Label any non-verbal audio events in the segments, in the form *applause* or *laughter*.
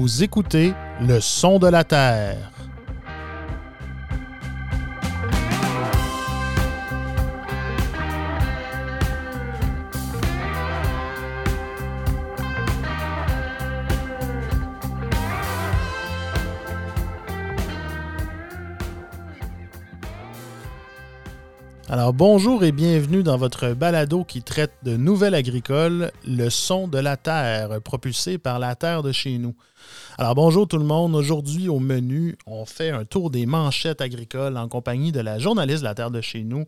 Vous écoutez le son de la terre. Bonjour et bienvenue dans votre balado qui traite de nouvelles agricoles, le son de la terre, propulsé par la terre de chez nous. Alors bonjour tout le monde, aujourd'hui au menu, on fait un tour des manchettes agricoles en compagnie de la journaliste de la terre de chez nous,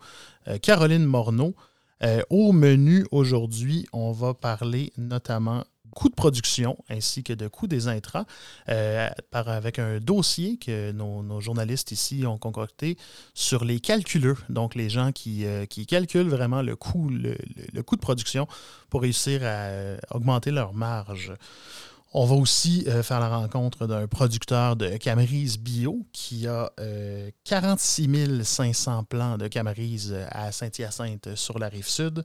euh, Caroline Morneau. Euh, au menu aujourd'hui, on va parler notamment coûts de production ainsi que de coûts des intrants euh, avec un dossier que nos, journalistes ici ont concocté sur les calculeux, donc les gens qui, euh, calculent vraiment le coût, de production pour réussir à euh, augmenter leur marge. On va aussi faire la rencontre d'un producteur de Camerise bio qui a 46 euh, 500 plants de Camerise à Saint-Hyacinthe sur la rive sud.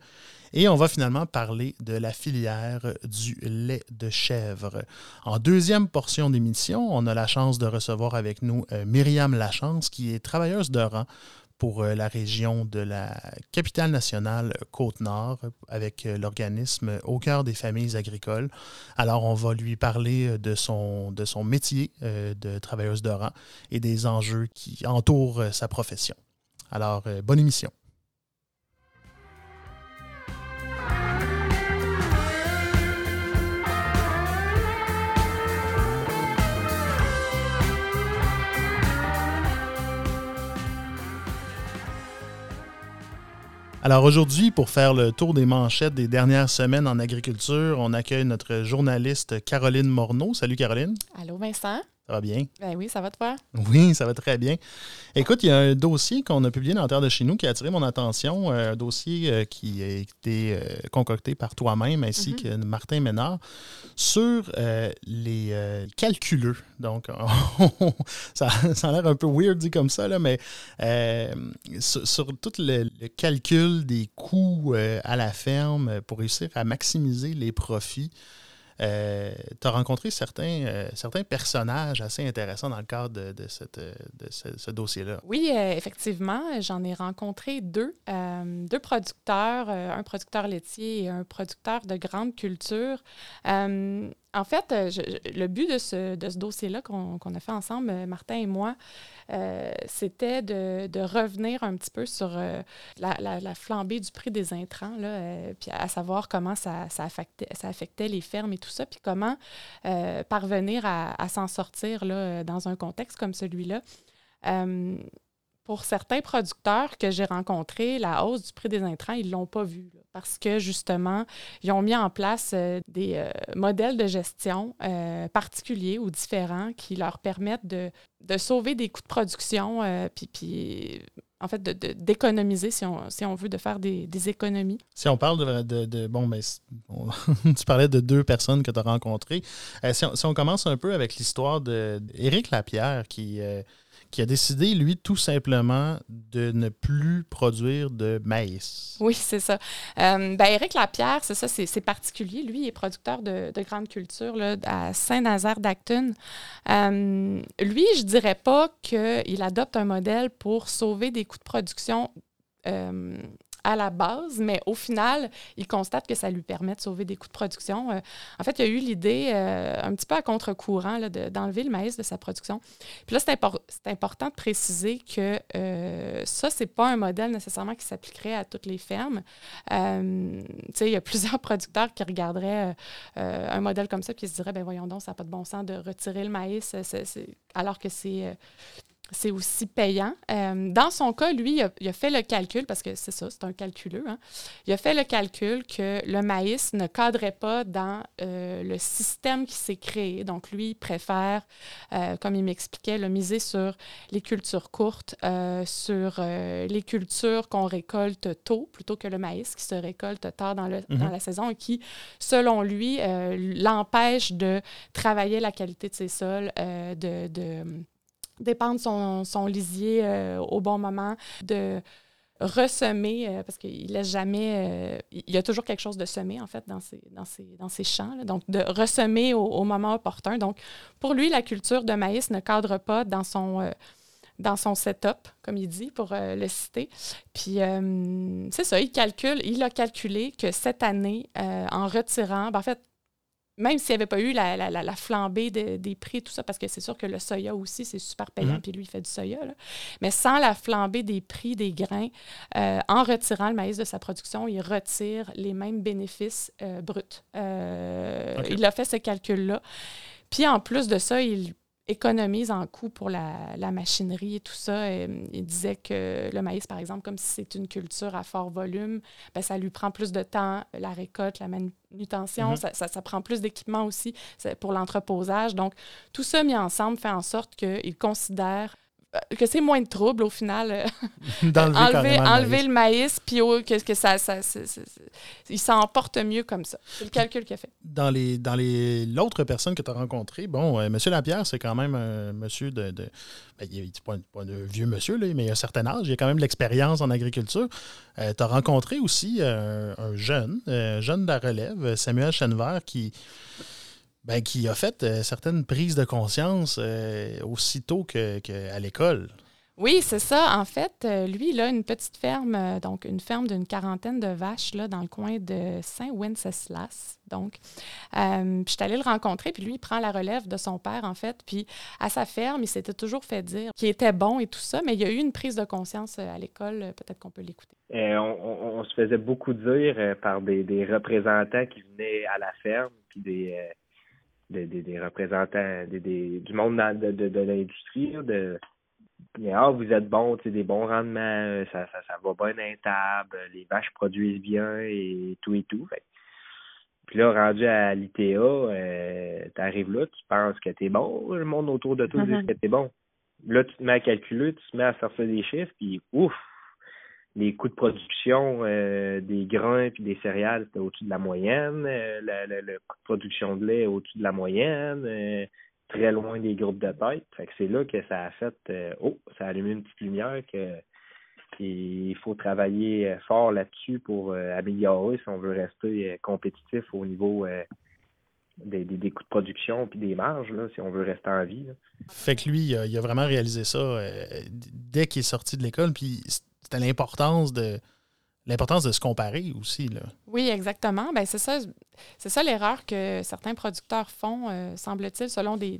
Et on va finalement parler de la filière du lait de chèvre. En deuxième portion d'émission, on a la chance de recevoir avec nous euh, Myriam Lachance, qui est travailleuse de rang pour euh, la région de la capitale nationale Côte-Nord avec euh, l'organisme Au cœur des familles agricoles. Alors, on va lui parler de son, de son métier de travailleuse de rang et des enjeux qui entourent sa profession. Alors, bonne émission. Alors aujourd'hui, pour faire le tour des manchettes des dernières semaines en agriculture, on accueille notre journaliste Caroline Morneau. Salut Caroline. Allô Vincent. Ça va bien? Ben oui, ça va te faire? Oui, ça va très bien. Écoute, il y a un dossier qu'on a publié dans la Terre de chez nous qui a attiré mon attention, euh, un dossier euh, qui a été euh, concocté par toi-même ainsi mm-hmm. que Martin Ménard sur les calculeux. Donc, *laughs* ça, a l'air un peu weird dit comme ça, là, mais sur, tout le, calcul des coûts à la ferme pour réussir à maximiser les profits. Euh, tu as rencontré certains, euh, certains personnages assez intéressants dans le cadre de, de, cette, de ce, dossier-là. Oui, euh, effectivement, j'en ai rencontré deux. deux producteurs, un producteur laitier et un producteur de grande culture. En fait, euh, le but de ce, dossier-là qu'on a fait ensemble, euh, Martin et moi, euh, c'était de, revenir un petit peu sur la, flambée du prix des intrants, puis à savoir comment ça, affectait, les fermes et tout ça, puis comment parvenir à, s'en sortir là, dans un contexte comme celui-là pour certains producteurs que j'ai rencontrés, la hausse du prix des intrants, ils ne l'ont pas vu parce que justement, ils ont mis en place euh, des euh, modèles de gestion euh, particuliers ou différents qui leur permettent de, sauver des coûts de production, puis, en fait, d'économiser, si, on, si on veut, de faire des, économies. Si on parle de... bon, mais *laughs* tu parlais de deux personnes que tu as rencontrées. si, on, si, on, commence un peu avec l'histoire d'Éric Lapierre, qui qui a décidé, lui, tout simplement de ne plus produire de maïs. Oui, c'est ça. Euh, ben, Éric Lapierre, c'est ça, c'est particulier. Lui, il est producteur de, de grande culture là, à Saint-Nazaire d'Acton. Euh, lui, je dirais pas qu'il adopte un modèle pour sauver des coûts de production euh, à la base, mais au final, il constate que ça lui permet de sauver des coûts de production. Euh, en fait, il a eu l'idée, euh, un petit peu à contre-courant, d'enlever le maïs de sa production. Puis là, c'est important de préciser que euh, ça, c'est pas un modèle nécessairement qui s'appliquerait à toutes les fermes. Euh, il y a *laughs* plusieurs producteurs qui regarderaient un modèle comme ça et qui se diraient, ben voyons donc, ça n'a pas de bon sens de retirer le maïs, alors que c'est c'est aussi payant. Euh, dans son cas, lui, il a, fait le calcul, parce que c'est ça, c'est un calculeux, hein. il a fait le calcul que le maïs ne cadrait pas dans euh, le système qui s'est créé. Donc, lui, il préfère, euh, comme il m'expliquait, le miser sur les cultures courtes, sur les cultures qu'on récolte tôt, plutôt que le maïs qui se récolte tard dans, le, dans mhm. la saison et qui, selon lui, l'empêche de travailler la qualité de ses sols, de, de dépendre son, lisier euh, au bon moment, de ressemer, euh, parce qu'il laisse jamais, il y a toujours quelque chose de semé, en fait, dans ses, dans dans champs. Donc, de ressemer au, moment opportun. Donc, pour lui, la culture de maïs ne cadre pas dans son dans son setup, comme il dit, pour le citer. Puis, c'est ça, il calcule, il a calculé que cette année, en retirant, ben, en fait, même s'il n'y avait pas eu la, flambée des prix, tout ça, parce que c'est sûr que le soya aussi, c'est super payant, mhm. puis lui, il fait du soya. Mais sans la flambée des prix des grains, euh, en retirant le maïs de sa production, il retire les mêmes bénéfices euh, bruts. Euh, il a fait ce calcul-là. Puis en plus de ça, il économise en coût pour la, machinerie et tout ça. il disait que le maïs, par exemple, comme si c'est une culture à fort volume, ben, ça lui prend plus de temps, la récolte, la manutention, ça, ça, prend plus d'équipement aussi pour l'entreposage. Donc, tout ça mis ensemble fait en sorte qu'il considère que c'est moins de trouble au final. Euh, *laughs* enlever, enlever le maïs, puis que, que ça, ça, il s'en porte mieux comme ça. C'est le calcul qu'il a fait. Dans les dans les l'autre personne que tu as rencontré, bon, euh, Monsieur Lapierre, c'est quand même un monsieur de. de ben, il n'est pas, pas, un vieux monsieur, là, mais il a un certain âge, il a quand même de l'expérience en agriculture. Euh, tu as rencontré aussi un jeune, un jeune de la relève, Samuel Chenevert, qui ben, qui a fait euh, certaines prises de conscience euh, aussitôt qu'à que l'école. Oui, c'est ça. En fait, euh, lui, il a une petite ferme, donc une ferme d'une quarantaine de vaches là, dans le coin de Saint-Wenceslas. Donc, je suis allée le rencontrer, puis lui, il prend la relève de son père, en fait. Puis à sa ferme, il s'était toujours fait dire qu'il était bon et tout ça, mais il y a eu une prise de conscience à l'école. Peut-être qu'on peut, l'écouter. On, se faisait beaucoup dire par des, des, représentants qui venaient à la ferme, puis des des, représentants des, du monde de, de, l'industrie, de ah, vous êtes bons, des bons rendements, ça, ça, ça va bien intable, les vaches produisent bien et tout et tout. Puis là, rendu à l'ITA, euh, tu arrives là, tu penses que t'es bon, le monde autour de toi dit mm-hmm. que t'es bon. Là, tu te mets à calculer, tu te mets à sortir des chiffres, puis ouf, les coûts de production euh, des grains puis des céréales, c'était au-dessus de la moyenne. Euh, le, coût de production de lait au-dessus de la moyenne. Euh, très loin des groupes de tête. Fait que c'est là que ça a fait oh, ça a allumé une petite lumière que il faut travailler fort là-dessus pour améliorer si on veut rester compétitif au niveau des, des, coûts de production puis des marges, là, si on veut rester en vie. Fait que lui, il a, vraiment réalisé ça dès qu'il est sorti de l'école, puis c'était l'importance de l'importance de se comparer aussi. Là. Oui, exactement. Ben, c'est ça, c'est ça l'erreur que certains producteurs font, euh, semble-t-il, selon des,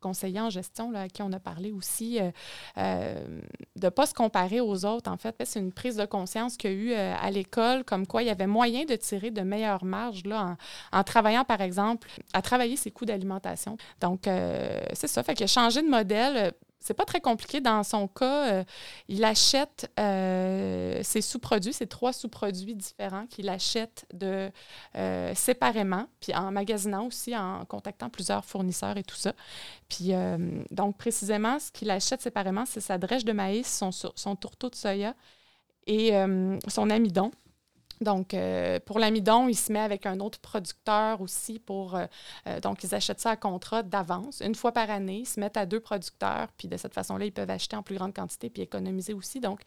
conseillers en gestion là, à qui on a parlé aussi, euh, euh, de ne pas se comparer aux autres. En fait, c'est une prise de conscience qu'il y a eu à l'école, comme quoi il y avait moyen de tirer de meilleures marges là, en, en travaillant, par exemple, à travailler ses coûts d'alimentation. Donc, c'est ça. Fait que changer de modèle, c'est pas très compliqué. Dans son cas, euh, il achète euh, ses sous-produits, ses trois sous-produits différents qu'il achète de, euh, séparément, puis en magasinant aussi, en contactant plusieurs fournisseurs et tout ça. Puis, donc, précisément, ce qu'il achète séparément, c'est sa drèche de maïs, son, son tourteau de soya et son amidon. Donc, euh, pour l'amidon, il se met avec un autre producteur aussi pour. Euh, euh, donc, ils achètent ça à contrat d'avance, une fois par année. Ils se mettent à deux producteurs, puis de cette façon-là, ils peuvent acheter en plus grande quantité puis économiser aussi. Donc,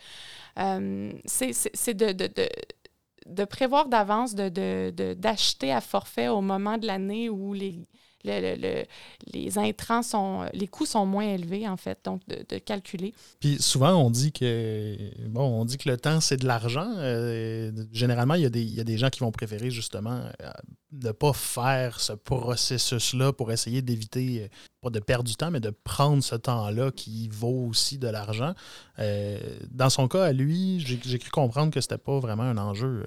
c'est de, de, de, de, prévoir d'avance, d'acheter à forfait au moment de l'année où les le, les intrants sont, les coûts sont moins élevés, en fait, donc de, calculer. Puis souvent, on dit que, bon, on dit que le temps, c'est de l'argent. Euh, généralement, il y, a des, il y, a des, gens qui vont préférer justement euh, ne pas faire ce processus-là pour essayer d'éviter, euh, pas de perdre du temps, mais de prendre ce temps-là qui vaut aussi de l'argent. dans son cas, à lui, j'ai cru comprendre que c'était pas vraiment un enjeu.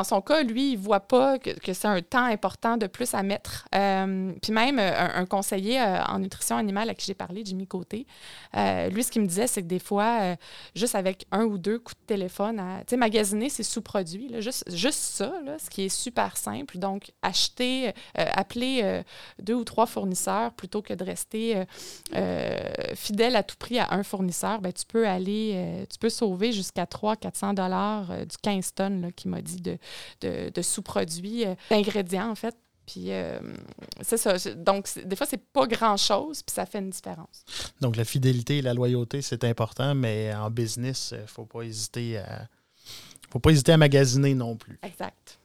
Dans son cas, lui, il ne voit pas que, c'est un temps important de plus à mettre. Euh, puis même euh, un, conseiller euh, en nutrition animale à qui j'ai parlé, Jimmy Côté, lui, ce qu'il me disait, c'est que des fois, juste avec un ou deux coups de téléphone, tu sais, magasiner ses sous-produits, juste, juste ça, là, ce qui est super simple. Donc, acheter, appeler deux ou trois fournisseurs plutôt que de rester fidèle à tout prix à un fournisseur, ben, tu peux aller, tu peux sauver jusqu'à 300-400 dollars du 15 tonnes qu'il m'a dit de, de, sous-produits, euh, d'ingrédients, en fait. Puis euh, c'est ça. Donc, des fois, c'est pas grand-chose, puis ça fait une différence. Donc, la fidélité et la loyauté, c'est important, mais en business, il ne faut pas hésiter à, ne faut pas hésiter à magasiner non plus. Exact.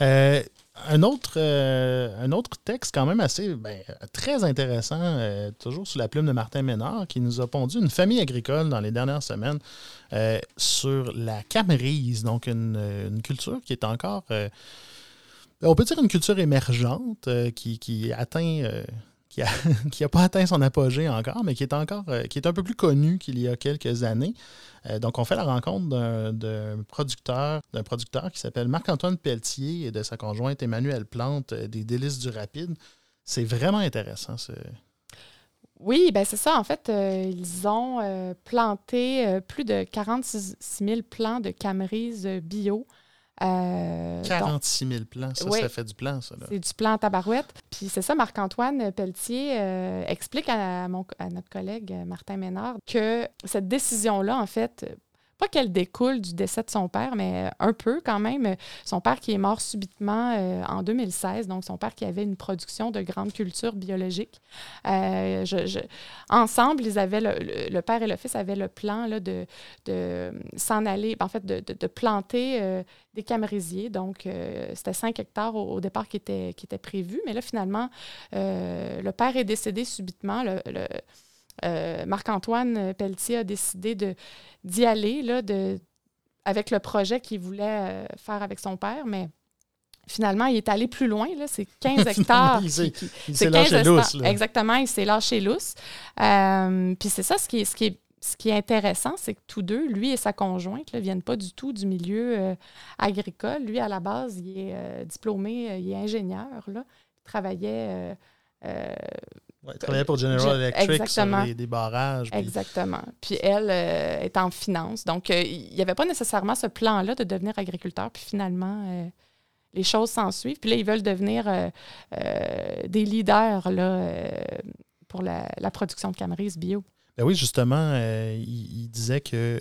Euh, un, autre, euh, un autre texte quand même assez ben, très intéressant, euh, toujours sous la plume de Martin Ménard, qui nous a pondu une famille agricole dans les dernières semaines sur la camerise, donc une, culture qui est encore, on peut dire une culture émergente qui, qui atteint qui n'a *laughs* pas atteint son apogée encore, mais qui est encore euh, qui est un peu plus connu qu'il y a quelques années. Euh, donc, on fait la rencontre d'un producteur, d'un producteur qui s'appelle Marc-Antoine Pelletier et de sa conjointe Emmanuelle Plante euh, des Délices du Rapide. C'est vraiment intéressant. Ce... Oui, ben c'est ça. En fait, ils ont planté plus de 46 000 plants de camerise bio 46 euh, 000 plants, ça, ça fait du plan, ça. C'est du plan tabarouette. Puis c'est ça, Marc-Antoine Pelletier euh, explique à, mon, à notre collègue Martin Ménard que cette décision-là, en fait, pas qu'elle découle du décès de son père, mais un peu quand même. Son père qui est mort subitement euh, en 2016, donc son père qui avait une production de grande culture biologique. Euh, ensemble, ils avaient le, père et le fils avaient le plan là, de, s'en aller, en fait, de, planter euh, des camérisiers. Donc, c'était 5 hectares au, départ qui était, qui prévu, mais là, finalement, le père est décédé subitement. Euh, Marc-Antoine Pelletier a décidé d'y aller là, de, avec le projet qu'il voulait euh, faire avec son père, mais finalement, il est allé plus loin. C'est 15 *laughs* hectares. il s'est lâché lousse. Exactement, il s'est lâché lousse. Euh, puis c'est ça, ce qui est, ce qui est, ce qui est intéressant, c'est que tous deux, lui et sa conjointe, ne viennent pas du tout du milieu agricole. Lui, à la base, il est diplômé, il est ingénieur. Là. Il travaillait Ouais, travaillait pour General Electric sur des barrages. Exactement. Puis elle euh, est en finance. Donc, euh, il n'y avait pas nécessairement ce plan-là de devenir agriculteur. Puis finalement, euh, les choses s'en suivent. Puis là, ils veulent devenir des leaders là, pour la, production de camerise bio. Ben oui, justement, ils disaient que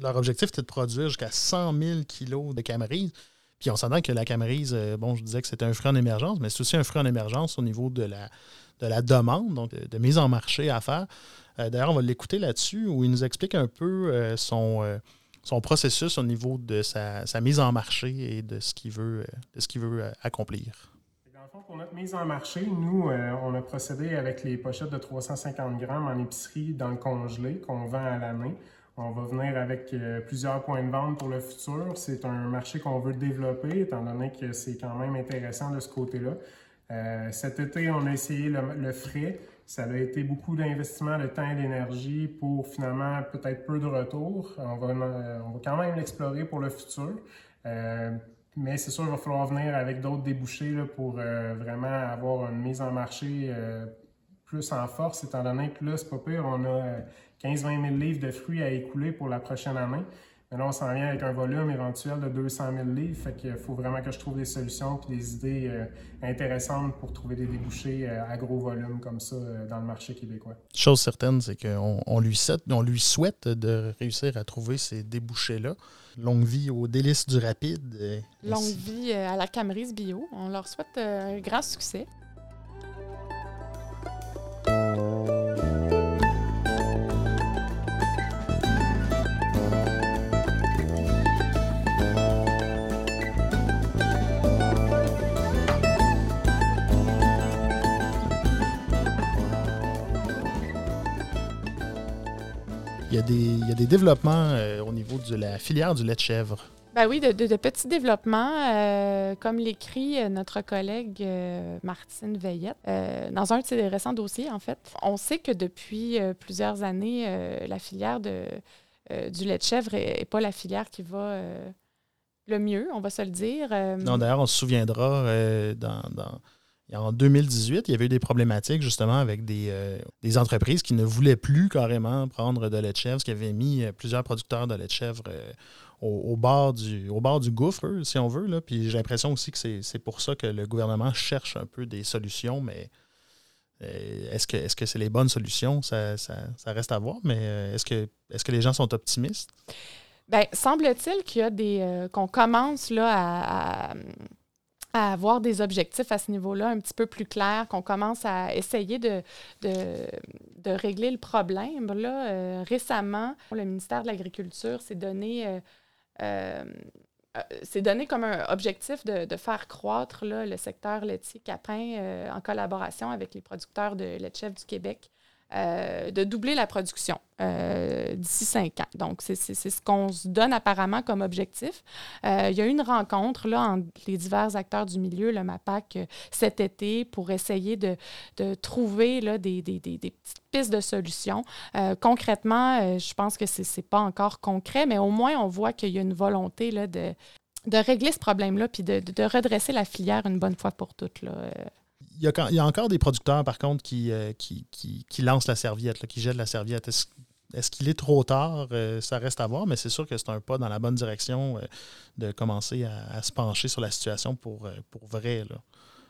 leur objectif était de produire jusqu'à 100 000 kilos de camerise. Puis on s'entend que la camerise, bon, je disais que c'était un fruit en émergence, mais c'est aussi un fruit en émergence au niveau de la, de la demande, donc de, mise en marché à faire. Euh, d'ailleurs, on va l'écouter là-dessus, où il nous explique un peu euh, son, euh, son processus au niveau de sa, mise en marché et de ce qu'il veut, de ce qu'il veut accomplir. Dans le fond, pour notre mise en marché, nous, on a procédé avec les pochettes de 350 grammes en épicerie dans le congelé qu'on vend à l'année. On va venir avec plusieurs points de vente pour le futur. C'est un marché qu'on veut développer, étant donné que c'est quand même intéressant de ce côté-là. Euh, cet été, on a essayé le, frais. Ça a été beaucoup d'investissement de temps et d'énergie pour finalement peut-être peu de retour. On va, euh, on va quand même l'explorer pour le futur. Euh, mais c'est sûr, il va falloir venir avec d'autres débouchés pour vraiment avoir une mise en marché plus en force, étant donné que là, c'est pas pire, on a 15-20 000 livres de fruits à écouler pour la prochaine année. Mais là, on s'en vient avec un volume éventuel de 200 000 livres. Fait qu'il faut vraiment que je trouve des solutions et des idées euh, intéressantes pour trouver des débouchés euh, à gros volume comme ça euh, dans le marché québécois. Chose certaine, c'est qu'on on lui, on lui souhaite de réussir à trouver ces débouchés-là. Longue vie aux délices du rapide. Longue vie à la Camerise Bio. On leur souhaite un grand succès. Il y a des développements euh, au niveau de la filière du lait de chèvre. Ben oui, de, petits développements, euh, comme l'écrit euh, notre collègue Martine Veillette, dans un de ses récents dossiers, en fait. On sait que depuis plusieurs années, la filière de, du lait de chèvre n'est pas la filière qui va le mieux, on va se le dire. non, d'ailleurs, on se souviendra dans en 2018, il y avait eu des problématiques justement avec euh, des, entreprises qui ne voulaient plus carrément prendre de lait de chèvre, qui avaient mis euh, plusieurs producteurs de lait de chèvre euh, au, bord du, au bord du gouffre, si on veut. Puis j'ai l'impression aussi que c'est pour ça que le gouvernement cherche un peu des solutions, mais est-ce que est-ce que c'est les bonnes solutions? Ça, reste à voir, mais est-ce que est-ce que les gens sont optimistes? Bien, semble-t-il qu'il y a des. qu'on commence là à avoir des objectifs à ce niveau-là un petit peu plus clairs, qu'on commence à essayer de, de, régler le problème. Là, euh, récemment, le ministère de l'Agriculture s'est donné euh, c'est donné comme un objectif de, faire croître le secteur laitier capin en collaboration avec les producteurs de lait de du Québec. Euh, de doubler la production euh, d'ici cinq ans. Donc, c'est ce qu'on se donne apparemment comme objectif. Euh, il y a eu une rencontre là, entre les divers acteurs du milieu, le MAPAC, cet été, pour essayer de, trouver là, des, petites pistes de solutions. concrètement, je pense que ce n'est pas encore concret, mais au moins, on voit qu'il y a une volonté là, de, de régler ce problème-là, puis de, de, redresser la filière une bonne fois pour toutes. Là il y, a, encore des producteurs, par contre, qui, euh, qui, lancent la serviette, qui jettent la serviette. Est-ce qu'il est trop tard? Euh, ça reste à voir, mais c'est sûr que c'est un pas dans la bonne direction euh, de commencer à, se pencher sur la situation pour, pour vrai.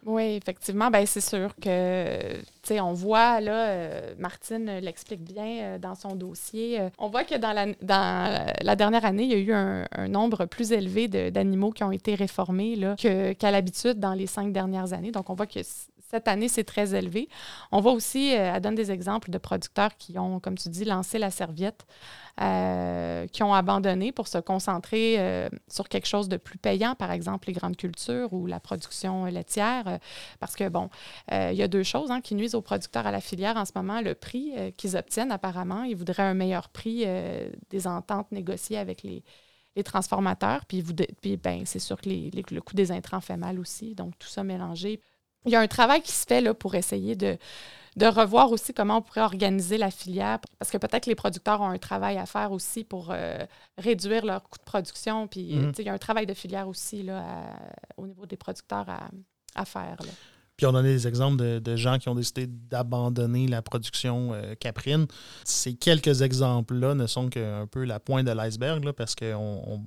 Oui, effectivement, ben c'est sûr que, tu sais, on voit, là, Martine l'explique bien dans son dossier, on voit que dans la, dans la dernière année, il y a eu un, nombre plus élevé d'animaux qui ont été réformés qu'à l'habitude dans les cinq dernières années. Donc, on voit que cette année, c'est très élevé. On voit aussi, euh, elle donne des exemples de producteurs qui ont, comme tu dis, lancé la serviette, euh, qui ont abandonné pour se concentrer euh, sur quelque chose de plus payant, par exemple les grandes cultures ou la production laitière. parce que, bon, il y a deux choses hein, qui nuisent aux producteurs à la filière en ce moment. Le prix qu'ils obtiennent, apparemment, ils voudraient un meilleur prix des ententes négociées avec les, transformateurs. Puis, ben, c'est sûr que le coût des intrants fait mal aussi. Donc, tout ça mélangé il y a un travail qui se fait là, pour essayer de, de revoir aussi comment on pourrait organiser la filière, parce que peut-être que les producteurs ont un travail à faire aussi pour euh, réduire leur coût de production. Puis mhm. il y a un travail de filière aussi là, au niveau des producteurs à, faire. Puis on a des exemples de, gens qui ont décidé d'abandonner la production euh, caprine. Ces quelques exemples-là ne sont qu'un peu la pointe de l'iceberg, parce que on,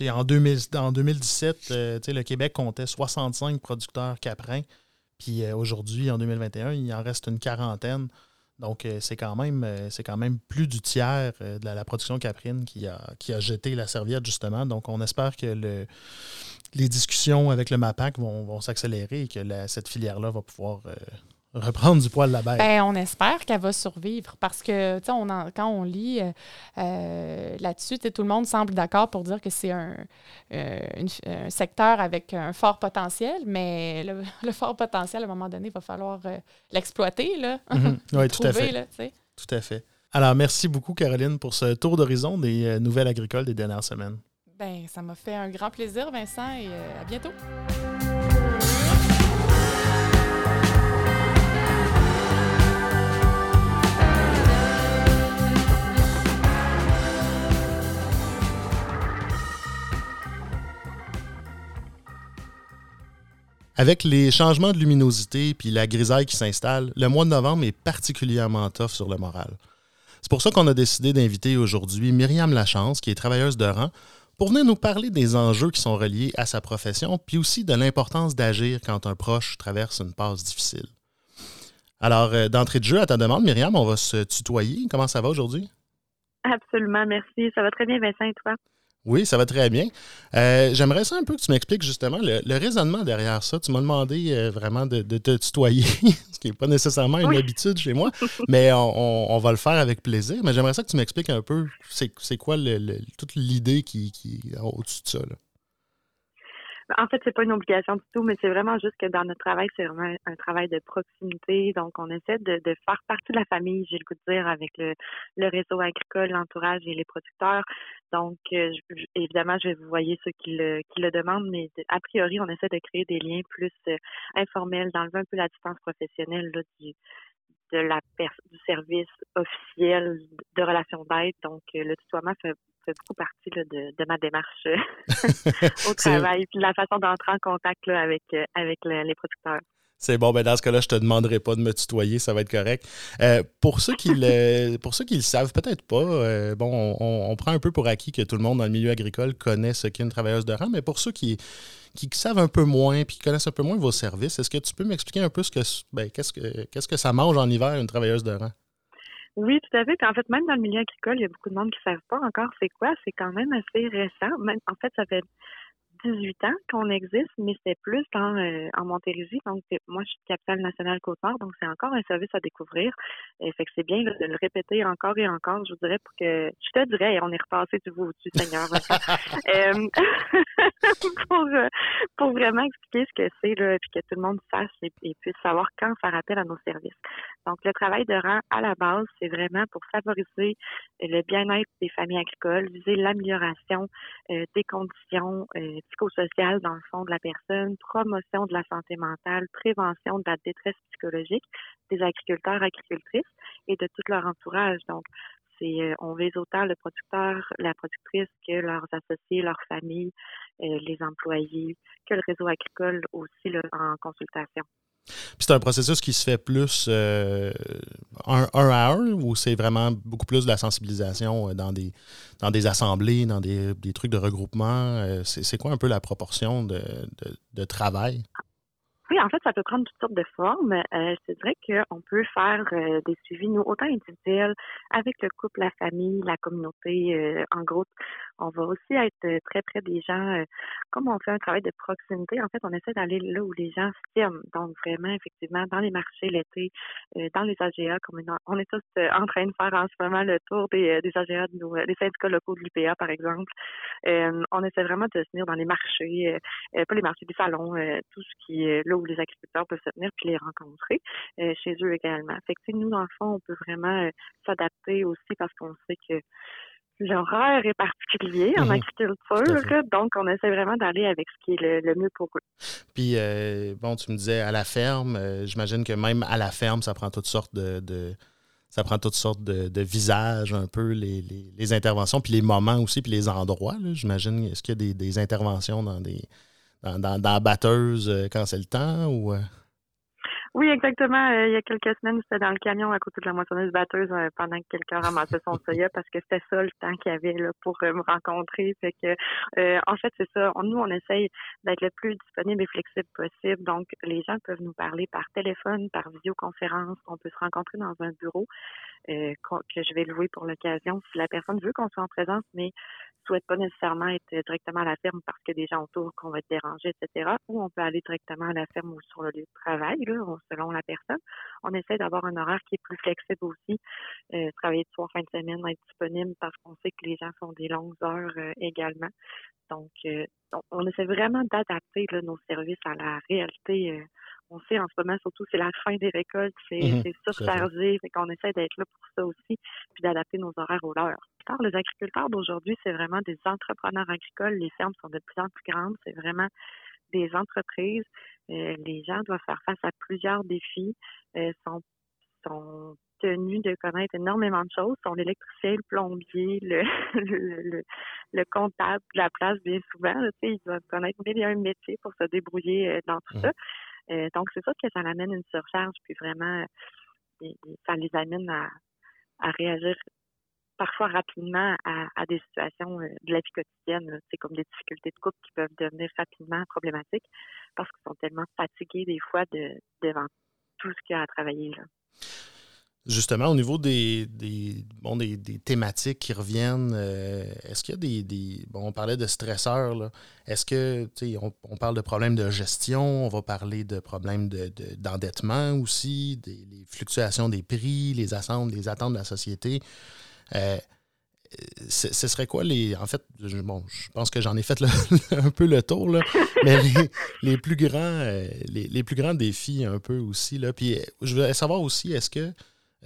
en, 2000, en 2017, euh, le Québec comptait 65 producteurs caprins. Puis euh, aujourd'hui, en 2021, il en reste une quarantaine. Donc, euh, c'est quand même euh, c'est quand même plus du tiers de la, production caprine qui a, qui jeté la serviette, justement. Donc, on espère que le, les discussions avec le MAPAC vont, s'accélérer et que cette filière-là va pouvoir reprendre du poil de la bête. Ben, on espère qu'elle va survivre parce que on quand on lit euh, euh, là-dessus, tout le monde semble d'accord pour dire que c'est un, euh, un, secteur avec un fort potentiel, mais le, *laughs* fort potentiel, à un moment donné, il va falloir l'exploiter. Mhm. Oui, *laughs* tout à fait. tout à fait. Alors, merci beaucoup, Caroline, pour ce tour d'horizon des nouvelles agricoles des dernières semaines. Ben, ça m'a fait un grand plaisir, Vincent, et à bientôt. Avec les changements de luminosité puis la grisaille qui s'installe, le mois de novembre est particulièrement tough sur le moral. C'est pour ça qu'on a décidé d'inviter aujourd'hui Myriam Lachance, qui est travailleuse de rang, pour venir nous parler des enjeux qui sont reliés à sa profession, puis aussi de l'importance d'agir quand un proche traverse une passe difficile. Alors, euh, d'entrée de jeu, à ta demande, Myriam, on va se tutoyer. Comment ça va aujourd'hui? Absolument, merci. Ça va très bien, Vincent, et toi? Oui, ça va très bien. Euh, j'aimerais ça un peu que tu m'expliques justement le, raisonnement derrière ça. Tu m'as demandé euh, vraiment de, te tutoyer, *laughs* ce qui n'est pas nécessairement une habitude chez moi, mais on, va le faire avec plaisir. Mais j'aimerais ça que tu m'expliques un peu c'est quoi toute l'idée qui, qui est au-dessus de ça. Là? En fait, c'est pas une obligation du tout, mais c'est vraiment juste que dans notre travail, c'est vraiment un travail de proximité. Donc, on essaie de, faire partie de la famille, j'ai le goût de dire, avec le, réseau agricole, l'entourage et les producteurs. Donc, euh, évidemment, je vais vous voyez ceux qui le, qui le demandent, mais a priori, on essaie de créer des liens plus euh, informels, d'enlever un peu la distance professionnelle là, du, de la du service officiel de relations d'aide. Donc, euh, le tutoiement fait, beaucoup partie de, ma démarche *laughs* au travail, puis la façon d'entrer en contact avec, euh, avec les producteurs. C'est bon, ben dans ce cas-là, je te demanderai pas de me tutoyer, ça va être correct. Euh, pour ceux qui le, *laughs* pour ceux qui le savent peut-être pas, euh, bon, on, prend un peu pour acquis que tout le monde dans le milieu agricole connaît ce qu'est une travailleuse de rang, mais pour ceux qui, qui savent un peu moins puis qui connaissent un peu moins vos services, est-ce que tu peux m'expliquer un peu ce que, ben, qu'est-ce que, qu'est-ce que ça mange en hiver une travailleuse de rang? Oui, tout à fait. en fait, même dans le milieu agricole, il y a beaucoup de monde qui ne savent pas encore c'est quoi. C'est quand même assez récent. Même, en fait, ça fait 18 ans qu'on existe, mais c'est plus dans, en Montérégie. Donc, moi, je suis capitale nationale Côte-Nord, donc c'est encore un service à découvrir. Et fait que c'est bien de le répéter encore et encore, je vous dirais, pour que, je te dirais, on est repassé du vous du Seigneur. *laughs* *laughs* pour, pour vraiment expliquer ce que c'est, là, puis que tout le monde sache et, puisse savoir quand faire appel à nos services. Donc, le travail de rang, à la base, c'est vraiment pour favoriser le bien-être des familles agricoles, viser l'amélioration euh, des conditions euh, psychosociales dans le fond de la personne, promotion de la santé mentale, prévention de la détresse psychologique des agriculteurs, agricultrices et de tout leur entourage. Donc, c'est euh, on vise autant le producteur, la productrice que leurs associés, leurs familles, les employés, que le réseau agricole aussi en consultation c'est un processus qui se fait plus euh, un, à un ou c'est vraiment beaucoup plus de la sensibilisation euh, dans des, dans des assemblées, dans des, trucs de regroupement? Euh, c'est quoi un peu la proportion de, de travail? Oui, en fait, ça peut prendre toutes sortes de formes. Euh, je dirais qu'on peut faire des suivis, nous, autant individuels, avec le couple, la famille, la communauté, en groupe. On va aussi être très près des gens. comme on fait un travail de proximité, en fait, on essaie d'aller là où les gens se tiennent. Donc, vraiment, effectivement, dans les marchés l'été, dans les AGA, comme on est tous en train de faire en ce moment le tour des, AGA, de nos, des syndicats locaux de l'UPA, par exemple. on essaie vraiment de se tenir dans les marchés, pas les marchés, des salons, tout ce qui est là où les agriculteurs peuvent se tenir puis les rencontrer euh, chez eux également. Fait que, nous, dans le fond, on peut vraiment euh, s'adapter aussi parce qu'on sait que l'horaire est particulier en mhm. agriculture, donc on essaie vraiment d'aller avec ce qui est le, mieux pour eux. Puis, euh, bon, tu me disais à la ferme, j'imagine que même à la ferme, ça prend toutes sortes de, ça prend toutes sortes de, visages, un peu, les, interventions, puis les moments aussi, puis les endroits. J'imagine, est-ce qu'il y a des interventions dans des dans, dans, dans, la batteuse euh, quand c'est le temps ou. Euh? Oui, exactement. Euh, il y a quelques semaines, j'étais dans le camion à côté de la moissonneuse batteuse pendant que quelqu'un ramassait son *laughs* soya parce que c'était ça le temps qu'il y avait là, pour me rencontrer. Fait que, en fait, c'est ça. nous, on essaye d'être le plus disponible et flexible possible. Donc, les gens peuvent nous parler par téléphone, par visioconférence. On peut se rencontrer dans un bureau que je vais louer pour l'occasion. Si la personne veut qu'on soit en présence, mais souhaite pas nécessairement être directement à la ferme parce que des gens autour qu'on va être dérangé, etc. Ou on peut aller directement à la ferme ou sur le lieu de travail, là, selon la personne. On essaie d'avoir un horaire qui est plus flexible aussi. Euh, travailler de soir, fin de semaine, être disponible parce qu'on sait que les gens font des longues heures euh, également. Donc, euh, on essaie vraiment d'adapter nos services à la réalité on sait en ce moment, surtout, c'est la fin des récoltes, c'est mmh surchargé, fait qu'on essaie d'être là pour ça aussi, puis d'adapter nos horaires aux leurs. Les agriculteurs d'aujourd'hui, c'est vraiment des entrepreneurs agricoles. Les fermes sont de plus en plus grandes. C'est vraiment des entreprises. Euh, les gens doivent faire face à plusieurs défis. Euh, sont, sont tenus de connaître énormément de choses. Sont l'électricien, le plombier, le, *laughs* le, le, comptable de la place, bien souvent. ils doivent connaître mille et un métiers pour se débrouiller euh, dans tout mmh. ça. Euh, donc, c'est ça que ça amène une surcharge, puis vraiment, euh, ça les amène à, réagir parfois rapidement à, des situations euh, de la vie quotidienne, c'est comme des difficultés de couple qui peuvent devenir rapidement problématiques parce qu'ils sont tellement fatigués des fois de devant tout ce qu'il y a à travailler. Là. Justement, au niveau des, bon, des, thématiques qui reviennent, euh, est-ce qu'il y a des, Bon, on parlait de stresseurs. Est-ce que, tu sais, on, parle de problèmes de gestion, on va parler de problèmes d'endettement aussi, des les fluctuations des prix, les attentes, les attentes de la société. Euh, ce serait quoi les. En fait, je, bon, je pense que j'en ai fait *laughs* un peu le tour, là, mais les, plus grands, euh, les, plus grands défis un peu aussi. Là. Puis je voudrais savoir aussi, est-ce que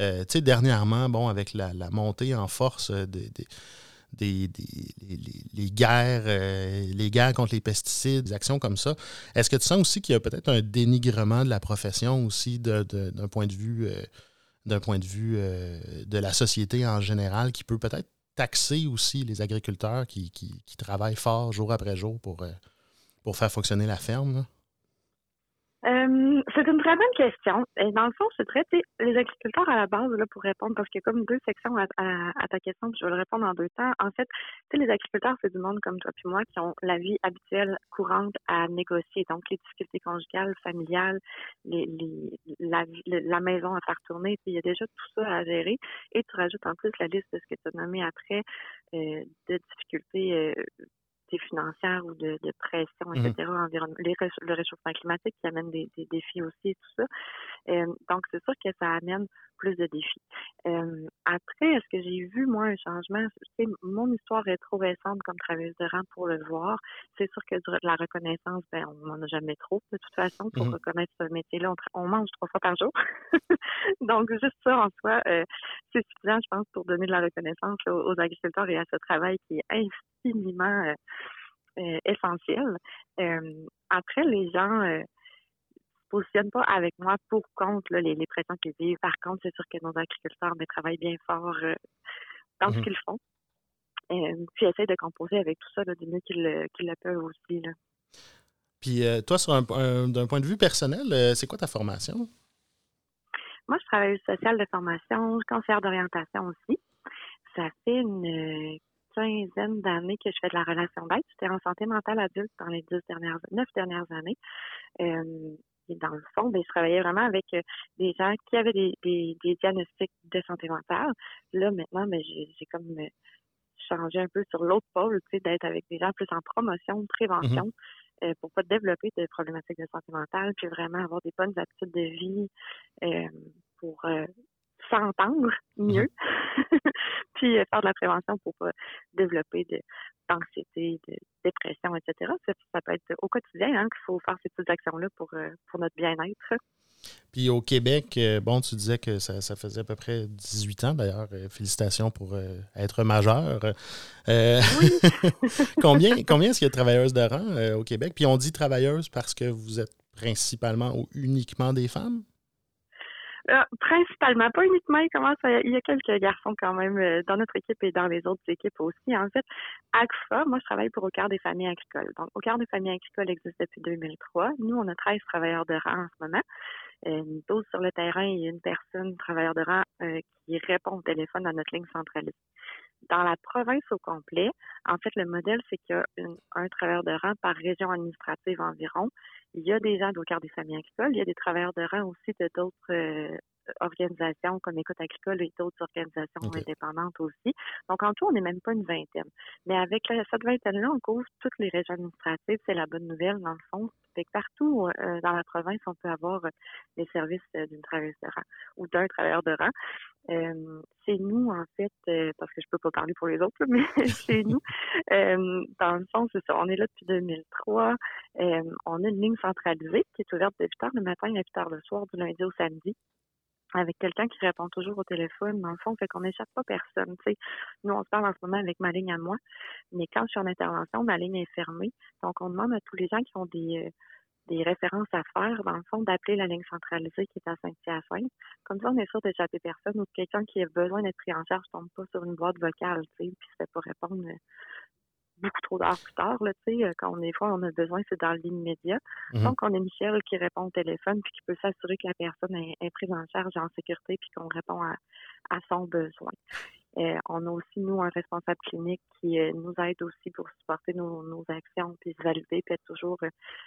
euh, tu sais, dernièrement, bon, avec la, montée en force des, des, les, guerres, euh, les guerres contre les pesticides, des actions comme ça, est-ce que tu sens aussi qu'il y a peut-être un dénigrement de la profession aussi d'un point de vue, euh, point de vue de la société en général qui peut peut-être taxer aussi les agriculteurs qui, qui, travaillent fort jour après jour pour, pour faire fonctionner la ferme? Euh, c'est une très bonne question. Et dans le fond, je traiter les agriculteurs à la base là, pour répondre, parce qu'il y a comme deux sections à, ta question, je vais le répondre en deux temps. En fait, les agriculteurs, c'est du monde comme toi et moi qui ont la vie habituelle courante à négocier. Donc, les difficultés conjugales, familiales, les, la, la, maison à faire tourner, il y a déjà tout ça à gérer. Et tu rajoutes en plus la liste de ce que tu as nommé après, euh, de difficultés euh, financière ou de, pression, etc., mmh le réchauffement climatique qui amène des, défis aussi et tout ça. Euh, donc, c'est sûr que ça amène plus de défis. Euh, après, est-ce que j'ai vu, moi, un changement? mon histoire est trop récente comme travailleuse de rang pour le voir. C'est sûr que la reconnaissance, ben, on n'en a jamais trop, de toute façon, pour mmh reconnaître ce métier-là. On, mange trois fois par jour. *laughs* donc, juste ça, en soi, euh, c'est suffisant, je pense, pour donner de la reconnaissance aux, agriculteurs et à ce travail qui est infiniment euh, essentiel. après, les gens positionne pas avec moi pour contre les, les pressions qu'ils vivent. Par contre, c'est sûr que nos agriculteurs mais, travaillent bien fort euh, dans ce mmh qu'ils font. Euh, puis essayent de composer avec tout ça du mieux qu'ils le peuvent aussi. Là. Puis euh, toi, d'un point de vue personnel, c'est quoi ta formation? Moi, je travaille social de formation, conseillère d'orientation aussi. Ça fait une quinzaine d'années que je fais de la relation d'aide. J'étais en santé mentale adulte dans les dix dernières, neuf dernières années dans le fond, ben, je travaillais vraiment avec euh, des gens qui avaient des, des, diagnostics de santé mentale. Là, maintenant, ben, j'ai comme euh, changé un peu sur l'autre pôle, tu sais, d'être avec des gens plus en promotion, prévention, mm-hmm. euh, pour pas développer de problématiques de santé mentale, puis vraiment avoir des bonnes habitudes de vie pour s'entendre mieux, mm-hmm. *laughs* puis faire de la prévention pour pas développer de d'anxiété, de dépression, etc. Ça, peut être au quotidien hein, qu'il faut faire ces petites actions-là pour, euh, pour notre bien-être. Puis au Québec, euh, bon, tu disais que ça, faisait à peu près 18 ans, d'ailleurs. Euh, félicitations pour être majeur. Oui. *laughs* combien combien est-ce qu'il y a de travailleuses de rang au Québec? Puis on dit travailleuses parce que vous êtes principalement ou uniquement des femmes? Euh, principalement, pas uniquement, il commence il y a quelques garçons quand même euh, dans notre équipe et dans les autres équipes aussi. En fait, AGFA, moi je travaille pour Au cœur des familles agricoles. Donc, Au cœur des familles agricoles existe depuis 2003. Nous, on a 13 travailleurs de rang en ce moment. Euh, une dose sur le terrain et une personne, travailleur de rang, qui répond au téléphone à notre ligne centralisée. Dans la province au complet, en fait, le modèle, c'est qu'il y a un travailleur de rang par région administrative environ. Il y a des gens cœur des familles agricoles, il y a des travailleurs de rang aussi de d'autres euh, organisations comme Écoute agricole et d'autres organisations indépendantes aussi. Donc, en tout, on n'est même pas une vingtaine. Mais avec cette vingtaine-là, on couvre toutes les régions administratives. C'est la bonne nouvelle, dans le fond. Fait que partout euh, dans la province, on peut avoir euh, les services d'une travailleuse de rang ou d'un travailleur de rang. Euh, c'est nous, en fait, euh, parce que je peux pas parler pour les autres, mais *laughs* c'est nous. Euh, dans le fond, c'est ça. On est là depuis 2003. on a une ligne centralisée qui est ouverte de 8 heures le matin à 8 heures le soir, du lundi au samedi avec quelqu'un qui répond toujours au téléphone, dans le fond, fait qu'on n'échappe pas personne. Nous, on se parle en ce moment avec ma ligne à moi, mais quand je suis en intervention, ma ligne est fermée. Donc, on demande à tous les gens qui ont des, des références à faire, dans le fond, d'appeler la ligne centralisée qui est à Saint-Hyacinthe. Comme ça, on est sûr d'échapper personne ou quelqu'un qui a besoin d'être pris en charge tombe pas sur une boîte vocale, tu sais, puis se fait pas répondre euh, beaucoup trop d'heures plus tard, là, tu sais, euh, quand on est fois on a besoin, c'est dans l'immédiat. Mm-hmm. Donc, on est Michel qui répond au téléphone puis qui peut s'assurer que la personne est, prise en charge en sécurité puis qu'on répond à, à son besoin. Euh, on a aussi, nous, un responsable clinique qui euh, nous aide aussi pour supporter nos, actions, puis se valider, puis être toujours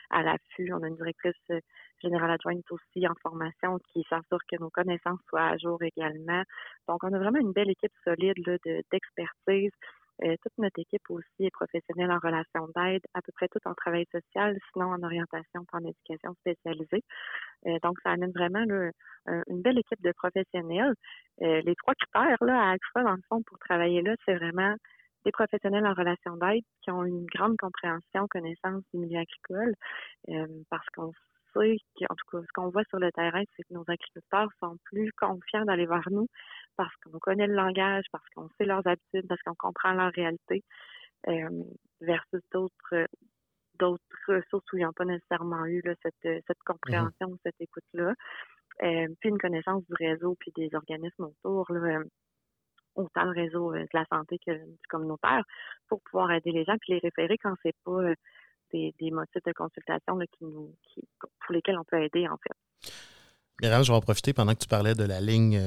à l'affût. On a une directrice générale adjointe aussi en formation qui s'assure que nos connaissances soient à jour également. Donc, on a vraiment une belle équipe solide d'expertise. Toute notre équipe aussi est professionnelle en relation d'aide, à peu près tout en travail social, sinon en orientation, en éducation spécialisée. donc, ça amène vraiment là, une belle équipe de professionnels. Euh, les trois critères là, à AXFA, dans le fond, pour travailler là, c'est vraiment des professionnels en relation d'aide qui ont une grande compréhension, connaissance du milieu agricole, euh, parce qu'on sait qu'en tout cas, ce qu'on voit sur le terrain, c'est que nos agriculteurs sont plus confiants d'aller vers nous parce qu'on connaît le langage, parce qu'on sait leurs habitudes, parce qu'on comprend leur réalité, euh, versus d'autres d'autres ressources où ils n'ont pas nécessairement eu cette, cette mmh compréhension, cette écoute-là. Euh, puis une connaissance du réseau puis des organismes autour, là, euh, autant le réseau euh, de la santé que du communautaire, pour pouvoir aider les gens puis les référer quand c'est pas des, des, motifs de consultation là, qui nous, qui, pour lesquels on peut aider en fait. Myriam, je vais en profiter pendant que tu parlais de la ligne.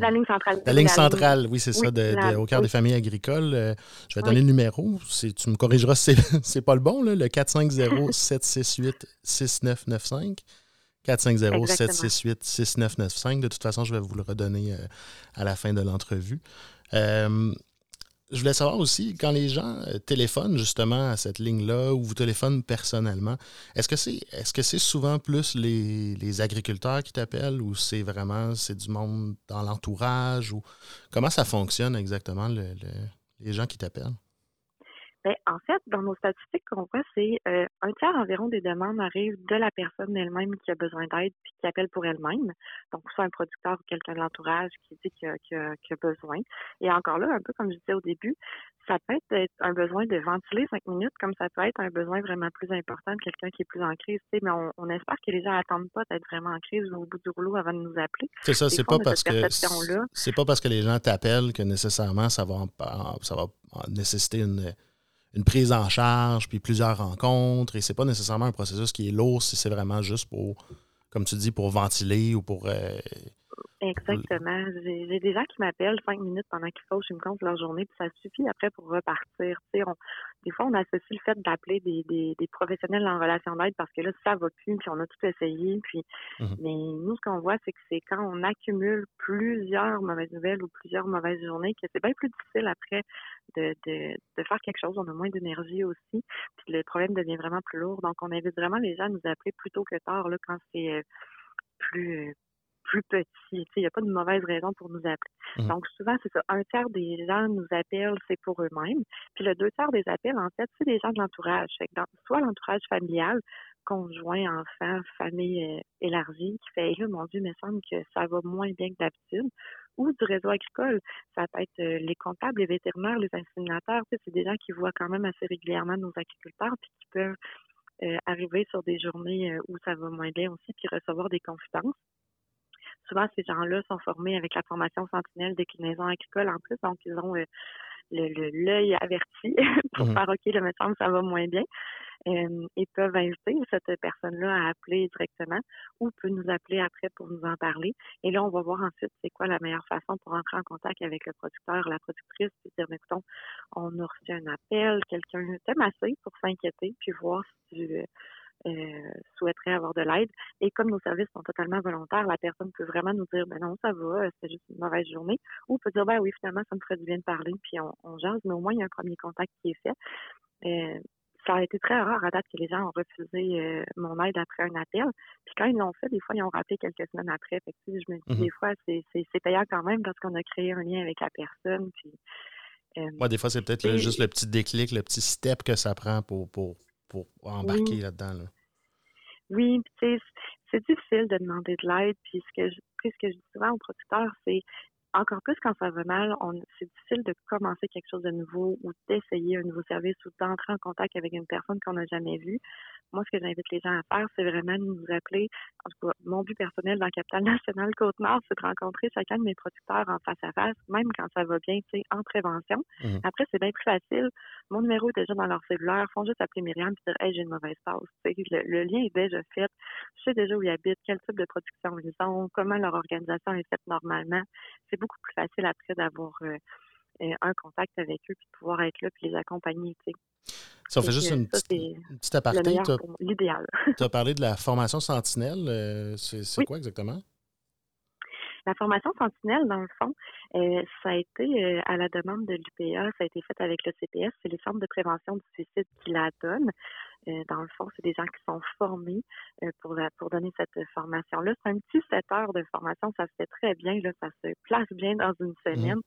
la ligne centrale. La ligne centrale, oui, c'est ça, de, au cœur des familles agricoles. je vais donner le numéro. Tu me corrigeras si *laughs* c'est pas le bon, là, le 450-768-6995. 450-768-6995. De toute façon, je vais vous le redonner euh, à la fin de l'entrevue. Je voulais savoir aussi, quand les gens euh, téléphonent justement à cette ligne-là ou vous téléphonent personnellement, est-ce que c'est est-ce que c'est souvent plus les, agriculteurs qui t'appellent ou c'est vraiment c'est du monde dans l'entourage ou comment ça fonctionne exactement les gens qui t'appellent? Ben, en fait, dans nos statistiques qu'on voit, c'est euh, un tiers environ des demandes arrivent de la personne elle-même qui a besoin d'aide puis qui appelle pour elle-même. Donc, soit un producteur ou quelqu'un de l'entourage qui dit qu'il a, a, besoin. Et encore là, un peu comme je disais au début, ça peut être un besoin de ventiler cinq minutes, comme ça peut être un besoin vraiment plus important de quelqu'un qui est plus en crise. Mais on, espère que les gens n'attendent pas d'être vraiment en crise ou au bout du rouleau avant de nous appeler. C'est ça, c'est pas parce que c'est pas parce que les gens t'appellent que nécessairement ça va ça va nécessiter une une prise en charge, puis plusieurs rencontres. Et c'est pas nécessairement un processus qui est lourd si c'est vraiment juste pour, comme tu dis, pour ventiler ou pour euh, Exactement. J'ai des gens qui m'appellent cinq minutes pendant qu'ils fauchent une compte leur journée, puis ça suffit après pour repartir. On, des fois, on associe le fait d'appeler des, des, des, professionnels en relation d'aide parce que là, ça va plus, puis on a tout essayé. Puis, mmh mais nous, ce qu'on voit, c'est que c'est quand on accumule plusieurs mauvaises nouvelles ou plusieurs mauvaises journées que c'est bien plus difficile après de, de, de faire quelque chose. On a moins d'énergie aussi, puis le problème devient vraiment plus lourd. Donc, on invite vraiment les gens à nous appeler plus tôt que tard là, quand c'est euh, plus euh, plus petit. Il n'y a pas de mauvaise raison pour nous appeler. Mmh. Donc, souvent, c'est ça. Un tiers des gens nous appellent, c'est pour eux-mêmes. Puis le deux tiers des appels, en fait, c'est des gens de l'entourage. soit l'entourage familial, conjoint, enfant, famille euh, élargie, qui fait, là, mon Dieu, il me semble que ça va moins bien que d'habitude ou du réseau agricole. Ça peut être euh, les comptables, les vétérinaires, les inséminateurs. c'est des gens qui voient quand même assez régulièrement nos agriculteurs puis qui peuvent euh, arriver sur des journées où ça va moins bien aussi puis recevoir des confidences souvent, ces gens-là sont formés avec la formation sentinelle déclinaison agricole en plus, donc ils ont euh, l'œil averti *laughs* pour mmh faire OK, le me semble ça va moins bien. Euh, ils peuvent inviter cette personne-là à appeler directement ou peut nous appeler après pour nous en parler. Et là, on va voir ensuite c'est quoi la meilleure façon pour entrer en contact avec le producteur, la productrice, puis dire, écoutons, on a reçu un appel, quelqu'un t'aime assez pour s'inquiéter, puis voir si tu euh, souhaiterait avoir de l'aide. Et comme nos services sont totalement volontaires, la personne peut vraiment nous dire, ben non, ça va, c'est juste une mauvaise journée. Ou peut dire, ben oui, finalement, ça me ferait du bien de parler, puis on, on jase, mais au moins, il y a un premier contact qui est fait. Euh, ça a été très rare à date que les gens ont refusé euh, mon aide après un appel. Puis quand ils l'ont fait, des fois, ils ont rappelé quelques semaines après. Fait que, je me dis, mmh des fois, c'est payant quand même parce qu'on a créé un lien avec la personne. Puis, euh, des fois, c'est peut-être juste le petit déclic, le petit step que ça prend pour, pour, pour embarquer là-dedans. Là. Oui, tu sais, c'est difficile de demander de l'aide. Puis ce que je, ce que je dis souvent aux producteurs, c'est encore plus quand ça va mal, c'est difficile de commencer quelque chose de nouveau ou d'essayer un nouveau service ou d'entrer en contact avec une personne qu'on n'a jamais vue. Moi, ce que j'invite les gens à faire, c'est vraiment de nous appeler. En tout cas, mon but personnel dans Capital National Côte-Nord, c'est de rencontrer chacun de mes producteurs en face à face, même quand ça va bien, tu sais, en prévention. Mmh. Après, c'est bien plus facile. Mon numéro est déjà dans leur cellulaire. Ils font juste appeler Myriam et dire Hey, j'ai une mauvaise passe. Le, le, lien est déjà fait. Je sais déjà où ils habitent, quel type de production ils ont, comment leur organisation est faite normalement. C'est beaucoup plus facile après d'avoir euh, un contact avec eux puis de pouvoir être là puis les accompagner. Tu Ça fait juste une, petite, aparté. L'idéal. *laughs* Tu as parlé de la formation Sentinelle. Euh, c'est quoi exactement? La formation Sentinelle, dans le fond, ça a été à la demande de l'UPA, ça a été fait avec le CPS, c'est les centres de prévention du suicide qui la donnent. Euh, dans le fond, c'est des gens qui sont formés euh, pour, pour donner cette formation-là. C'est un petit 7 heures de formation, ça se fait très bien, là, ça se place bien dans une mmh semaine.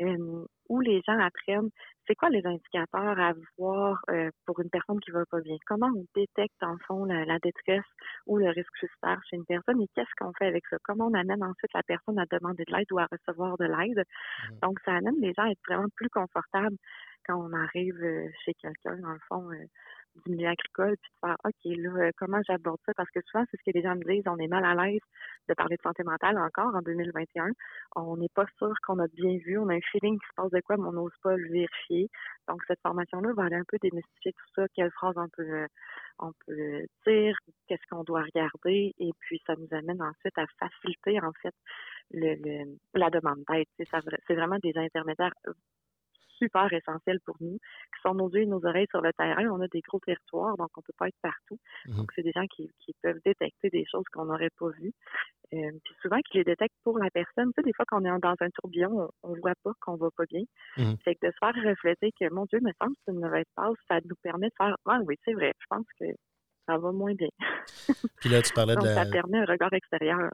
Euh, où les gens apprennent c'est quoi les indicateurs à voir pour une personne qui va pas bien? Comment on détecte en fond la, détresse ou le risque suicidaire chez une personne et qu'est-ce qu'on fait avec ça? Comment on amène ensuite la personne à demander de l'aide ou à recevoir de l'aide? Mmh. Donc ça amène les gens à être vraiment plus confortables quand on arrive chez quelqu'un dans le fond du milieu agricole, puis de faire OK, là, euh, comment j'aborde ça? Parce que souvent, c'est ce que les gens me disent, on est mal à l'aise de parler de santé mentale encore en 2021. On n'est pas sûr qu'on a bien vu, on a un feeling qui se passe de quoi, mais on n'ose pas le vérifier. Donc, cette formation-là va aller un peu démystifier tout ça, quelles phrases on peut, euh, on peut dire, qu'est-ce qu'on doit regarder, et puis ça nous amène ensuite à faciliter, en fait, le, la demande d'aide. C'est vraiment des intermédiaires super essentiels pour nous, qui sont nos yeux et nos oreilles sur le terrain. On a des gros territoires, donc on ne peut pas être partout. Mmh donc, c'est des gens qui, qui, peuvent détecter des choses qu'on n'aurait pas vues. Euh, puis souvent qu'ils les détectent pour la personne. Tu sais, des fois qu'on est dans un tourbillon, on, ne voit pas qu'on va pas bien. Mmh. Fait que de se faire refléter que mon Dieu, me semble que c'est une mauvaise passe, ça nous permet de faire Ah oui, c'est vrai, je pense que ça va moins bien. Puis là, tu parlais de Ça permet un regard extérieur.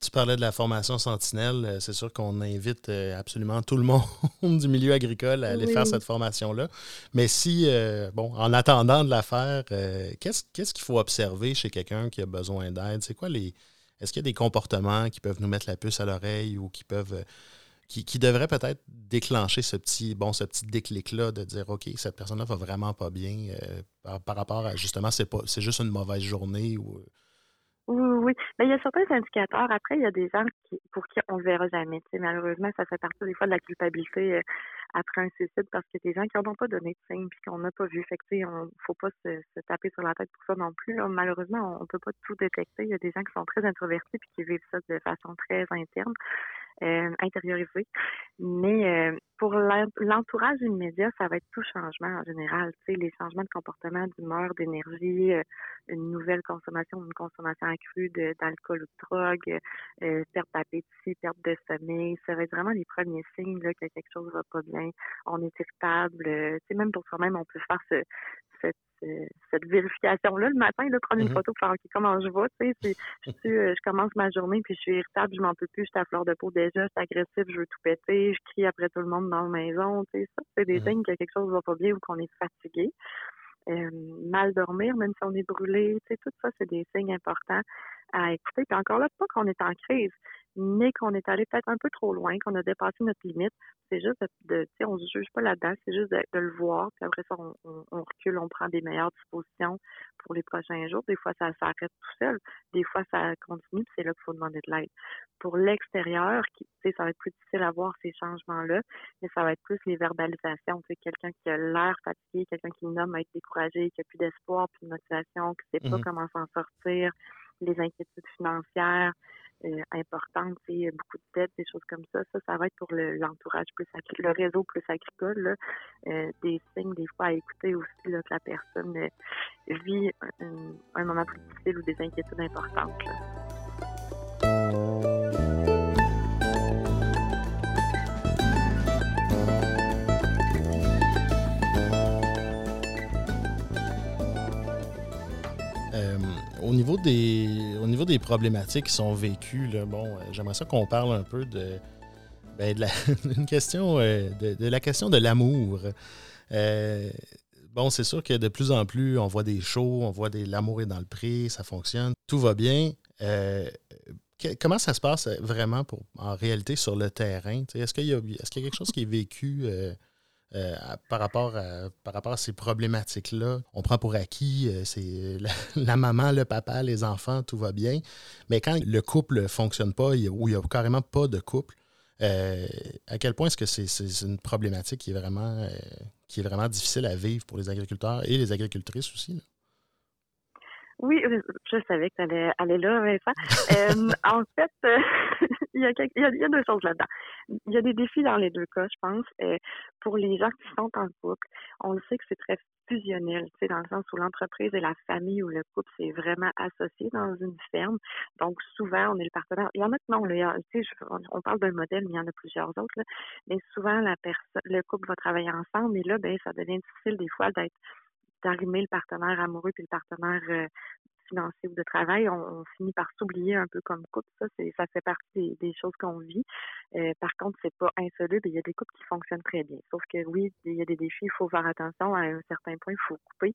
Tu parlais de la formation Sentinelle. Euh, c'est sûr qu'on invite euh, absolument tout le *laughs* monde du milieu agricole à aller faire cette formation-là. Mais si, bon, en attendant de la faire, qu'est-ce qu'il faut observer chez quelqu'un qui a besoin d'aide? C'est quoi les, est-ce qu'il y a des comportements qui peuvent nous mettre la puce à l'oreille ou qui peuvent euh, qui, devraient peut-être déclencher ce petit bon ce petit déclic-là de dire OK, cette personne-là va vraiment pas bien euh, par, rapport à justement c'est pas c'est juste une mauvaise journée ou oui, oui. Mais il y a certains indicateurs. Après, il y a des gens qui, pour qui on ne verra jamais. malheureusement, ça fait partie des fois de la culpabilité euh, après un suicide parce a des gens qui n'ont pas donné de signe puis qu'on n'a pas vu. Fait que, on faut pas se, taper sur la tête pour ça non plus. Malheureusement, on ne peut pas tout détecter. Il y a des gens qui sont très introvertis puis qui vivent ça de façon très interne euh, intériorisé. Mais euh, pour l'entourage immédiat, ça va être tout changement en général. Tu sais, les changements de comportement, d'humeur, d'énergie, euh, une nouvelle consommation, une consommation accrue d'alcool ou de drogue, euh, perte d'appétit, perte de sommeil. Ça va être vraiment les premiers signes là, que quelque chose va pas bien. On est irritable. tu sais, même pour soi-même, on peut faire ce, cette vérification-là le matin, là, prendre une mm-hmm. photo pour faire comment je vais, tu sais, je, euh, je commence ma journée puis je suis irritable, je m'en peux plus, je suis à fleur de peau déjà, je suis agressive, je veux tout péter, je crie après tout le monde dans la maison, tu sais, ça, c'est des mm-hmm. signes que quelque chose va pas bien ou qu'on est fatigué. Euh, mal dormir, même si on est brûlé, tu sais, tout ça, c'est des signes importants à écouter. Puis encore là, pas qu'on est en crise, mais qu'on est allé peut-être un peu trop loin, qu'on a dépassé notre limite. C'est juste de, tu sais, on se juge pas là-dedans, c'est juste de, le voir. Puis après ça, on, recule, on prend des meilleures dispositions pour les prochains jours. Des fois, ça s'arrête tout seul. Des fois, ça continue, puis c'est là qu'il faut demander de l'aide. Pour l'extérieur, tu sais, ça va être plus difficile à voir ces changements-là, mais ça va être plus les verbalisations. Tu sais, quelqu'un qui a l'air fatigué, quelqu'un qui nomme à être découragé, qui a plus d'espoir, plus de motivation, qui sait pas mmh comment s'en sortir, les inquiétudes financières, euh, importantes, beaucoup de dettes, des choses comme ça. Ça, ça va être pour l'entourage plus le réseau plus agricole. Euh, des signes des fois à écouter aussi là, que la personne euh, vit un, moment plus difficile ou des inquiétudes importantes. Au, niveau des, au problématiques qui sont vécues, bon, euh, j'aimerais ça qu'on parle un peu de, ben, de la, *laughs* euh, question de l'amour. Euh, bon, c'est sûr que de plus en plus, on voit des shows, on voit des l'amour est dans le prix, ça fonctionne, tout va bien. comment ça se passe vraiment en réalité sur le terrain? Est-ce qu'il y, est y, a quelque chose qui est vécu euh, par, rapport à, ces problématiques-là. On prend pour acquis, euh, c'est *laughs* la, maman, le papa, les enfants, tout va bien. Mais quand le couple ne fonctionne pas ou il n'y a carrément pas de couple, euh, à quel point est-ce que c'est une problématique qui est, vraiment, qui est vraiment difficile à vivre pour les agriculteurs et les agricultrices aussi? Oui, je savais que tu allais aller là, Vincent. *laughs* en fait, *laughs* il, y a il, y a, deux choses là-dedans. Il y a des défis dans les deux cas, je pense. pour les gens qui sont en couple, on le sait que c'est très fusionnel, tu sais, dans le sens où l'entreprise et la famille ou le couple, c'est vraiment associé dans une ferme. Donc, souvent, on est le partenaire. Il y en a que non, là, tu sais, on parle d'un modèle, mais il y en a plusieurs autres, là. Mais souvent, la personne, le couple va travailler ensemble, et là, ben, ça devient difficile des fois d'être d'arrimer le partenaire amoureux puis le partenaire euh, financier ou de travail, on, finit par s'oublier un peu comme couple. Ça, c'est, ça fait partie des, choses qu'on vit. Euh, par contre, c'est pas insoluble. Il y a des couples qui fonctionnent très bien. Sauf que oui, il y a des défis. Il faut faire attention. À un certain point, il faut couper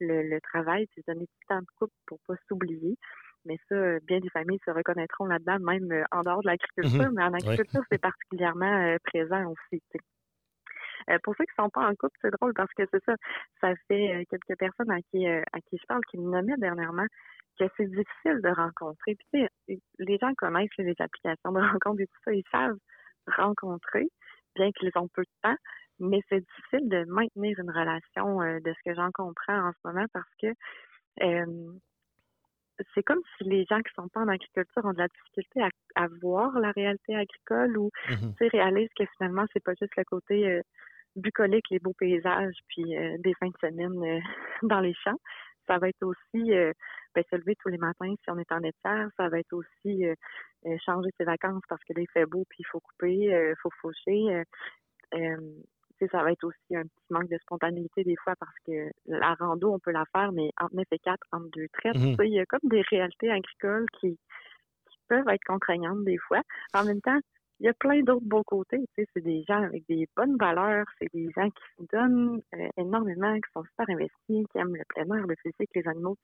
le, travail puis donner du temps de couple pour pas s'oublier. Mais ça, bien des familles se reconnaîtront là-dedans, même euh, en dehors de l'agriculture. Mm-hmm. Mais en agriculture, c'est particulièrement présent aussi. Euh, pour ceux qui ne sont pas en couple, c'est drôle parce que c'est ça. Ça fait euh, quelques personnes à qui, euh, à qui je parle qui me nommaient dernièrement que c'est difficile de rencontrer. Puis, tu sais, les gens connaissent les applications de *laughs* rencontre et tout ça. Ils savent rencontrer, bien qu'ils ont peu de temps, mais c'est difficile de maintenir une relation de ce que j'en comprends en ce moment parce que c'est comme si les gens qui sont pas en agriculture ont de la difficulté à, voir la réalité agricole ou mmh réalisent que finalement c'est pas juste le côté bucolique, les beaux paysages, puis euh, des fins de semaine euh, *laughs* dans les champs. Ça va être aussi euh, ben, se lever tous les matins si on est en étière. Ça va être aussi changer ses vacances parce que là, il fait beau puis il faut couper, il faut faucher ça va être aussi un petit manque de spontanéité des fois parce que la rando, on peut la faire, mais entre 9 et 4, entre deux traites, mmh il y a comme des réalités agricoles qui, peuvent être contraignantes des fois. En même temps, il y a plein d'autres beaux côtés. c'est des gens avec des bonnes valeurs, c'est des gens qui se donnent euh, énormément, qui sont super investis, qui aiment le plein air, le physique, les animaux.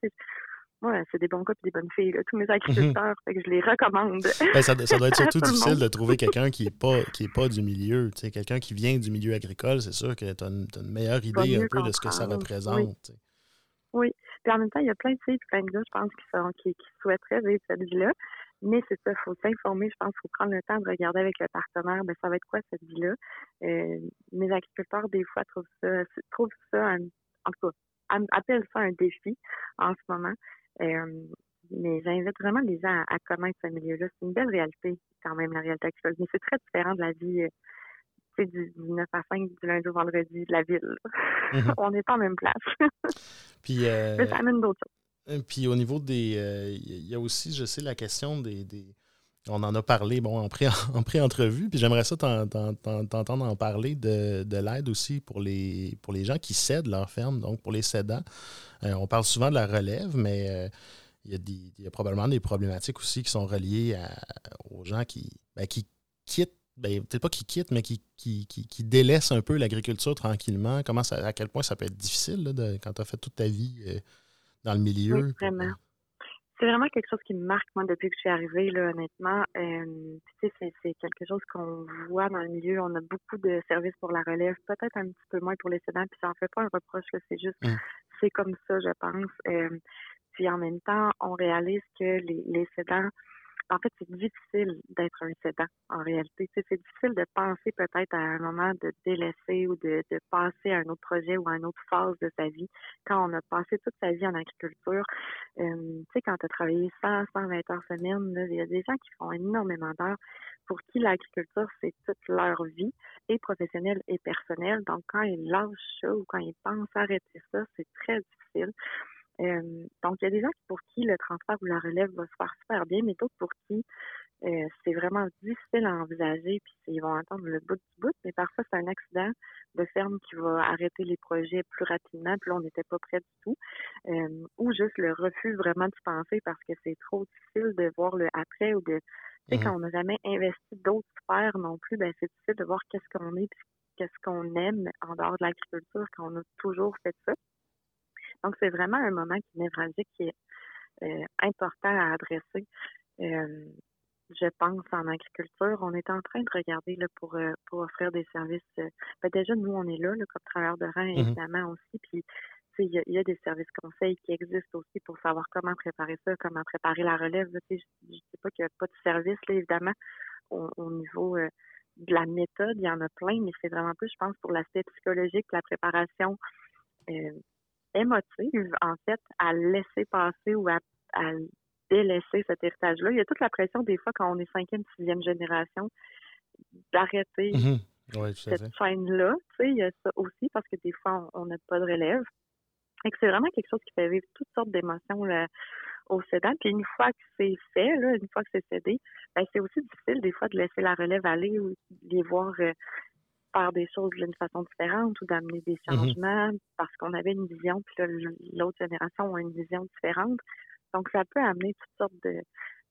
Ouais, c'est des bons gars et des bonnes filles, tous mes mhm. agriculteurs, fait que je les recommande. Ben, ça, doit être *laughs* surtout difficile de trouver quelqu'un qui n'est pas, qui est pas du milieu. Quelqu'un qui vient du milieu agricole, c'est sûr que tu as, une meilleure idée un peu de ce que ça représente. Oui. Puis en même temps, il y a plein de filles plein de gars, je pense, qui, sont, qui, souhaiteraient vivre cette vie-là. Mais c'est ça, il faut s'informer, je pense qu'il faut prendre le temps de regarder avec le partenaire, ben, ça va être quoi cette vie-là? Euh, mes agriculteurs, des fois, trouvent ça, trouvent ça un, en tout cas, appellent ça un défi en ce moment. Euh, mais j'invite vraiment les gens à, connaître ce milieu-là. C'est une belle réalité, quand même, la réalité actuelle. Mais c'est très différent de la vie euh, du, 9 à 5, du lundi au vendredi de la ville. Mm-hmm. *laughs* On n'est pas en même place. puis, euh, mais ça amène d'autres choses. Puis au niveau des. Il y a aussi, je sais, la question des, on en a parlé bon, en, pré, *laughs* en pré-entrevue, puis j'aimerais ça t'entendre en parler de, l'aide aussi pour les, pour les gens qui cèdent leur ferme, donc pour les cédants. Euh, on parle souvent de la relève, mais euh, il, y a probablement des problématiques aussi qui sont reliées aux gens qui, ben, qui quittent, ben, peut-être pas qui quittent, mais qui, qui, délaissent un peu l'agriculture tranquillement. Comment ça, à quel point ça peut être difficile de, quand tu as fait toute ta vie euh, dans le milieu? Oui, vraiment c'est vraiment quelque chose qui me marque, moi, depuis que je suis arrivée, là, honnêtement. Euh, tu sais, c'est quelque chose qu'on voit dans le milieu. On a beaucoup de services pour la relève, peut-être un petit peu moins pour les sédants, puis ça en fait pas un reproche, c'est juste, mmh. c'est comme ça, je pense. Euh, puis en même temps, on réalise que les, les en fait, c'est difficile d'être un cédant en réalité. c'est difficile de penser peut-être à un moment de délaisser ou de, de, passer à un autre projet ou à une autre phase de sa vie quand on a passé toute sa vie en agriculture. Euh, tu sais, quand tu as travaillé 100, 120 heures semaine, il y a des gens qui font énormément d'heures pour qui l'agriculture, c'est toute leur vie, et professionnelle et personnelle. Donc, quand ils lâchent ça ou quand ils pensent arrêter ça, c'est très difficile. Euh, donc, il y a des gens pour qui le transfert ou la relève va se faire super bien, mais d'autres pour qui euh, c'est vraiment difficile à envisager, puis ils vont attendre le bout du bout, mais parfois c'est un accident de ferme qui va arrêter les projets plus rapidement, puis là on n'était pas prêt du tout, euh, ou juste le refus vraiment de penser parce que c'est trop difficile de voir le après ou de, tu sais, mmh quand on n'a jamais investi d'autres sphères non plus, ben c'est difficile de voir qu'est-ce qu'on est, puis qu'est-ce qu'on aime en dehors de l'agriculture quand on a toujours fait ça. Donc, c'est vraiment un moment qui névralgique qui est euh, important à adresser. Euh, je pense en agriculture, on est en train de regarder là, pour, euh, pour offrir des services. Ben, déjà, nous, on est là, comme travailleurs de rang, mmh évidemment aussi. Puis, il y, a des services conseils qui existent aussi pour savoir comment préparer ça, comment préparer la relève. Je ne sais pas qu'il n'y a pas de service, là, évidemment, au, niveau de la méthode. Il y en a plein, mais c'est vraiment plus, je pense, pour l'aspect psychologique, la préparation émotive, en fait, à laisser passer ou à, délaisser cet héritage-là. Il y a toute la pression, des fois, quand on est cinquième, sixième génération, d'arrêter mmh cette chaîne-là. Tu sais, il y a ça aussi, parce que des fois, on n'a pas de relève. Et que c'est vraiment quelque chose qui fait vivre toutes sortes d'émotions au cédant. Puis une fois que c'est fait, là, une fois que c'est cédé, ben, c'est aussi difficile des fois de laisser la relève aller ou de les voir euh, faire des choses d'une façon différente ou d'amener des mmh changements parce qu'on avait une vision, puis l'autre génération a une vision différente. Donc, ça peut amener toutes sortes de,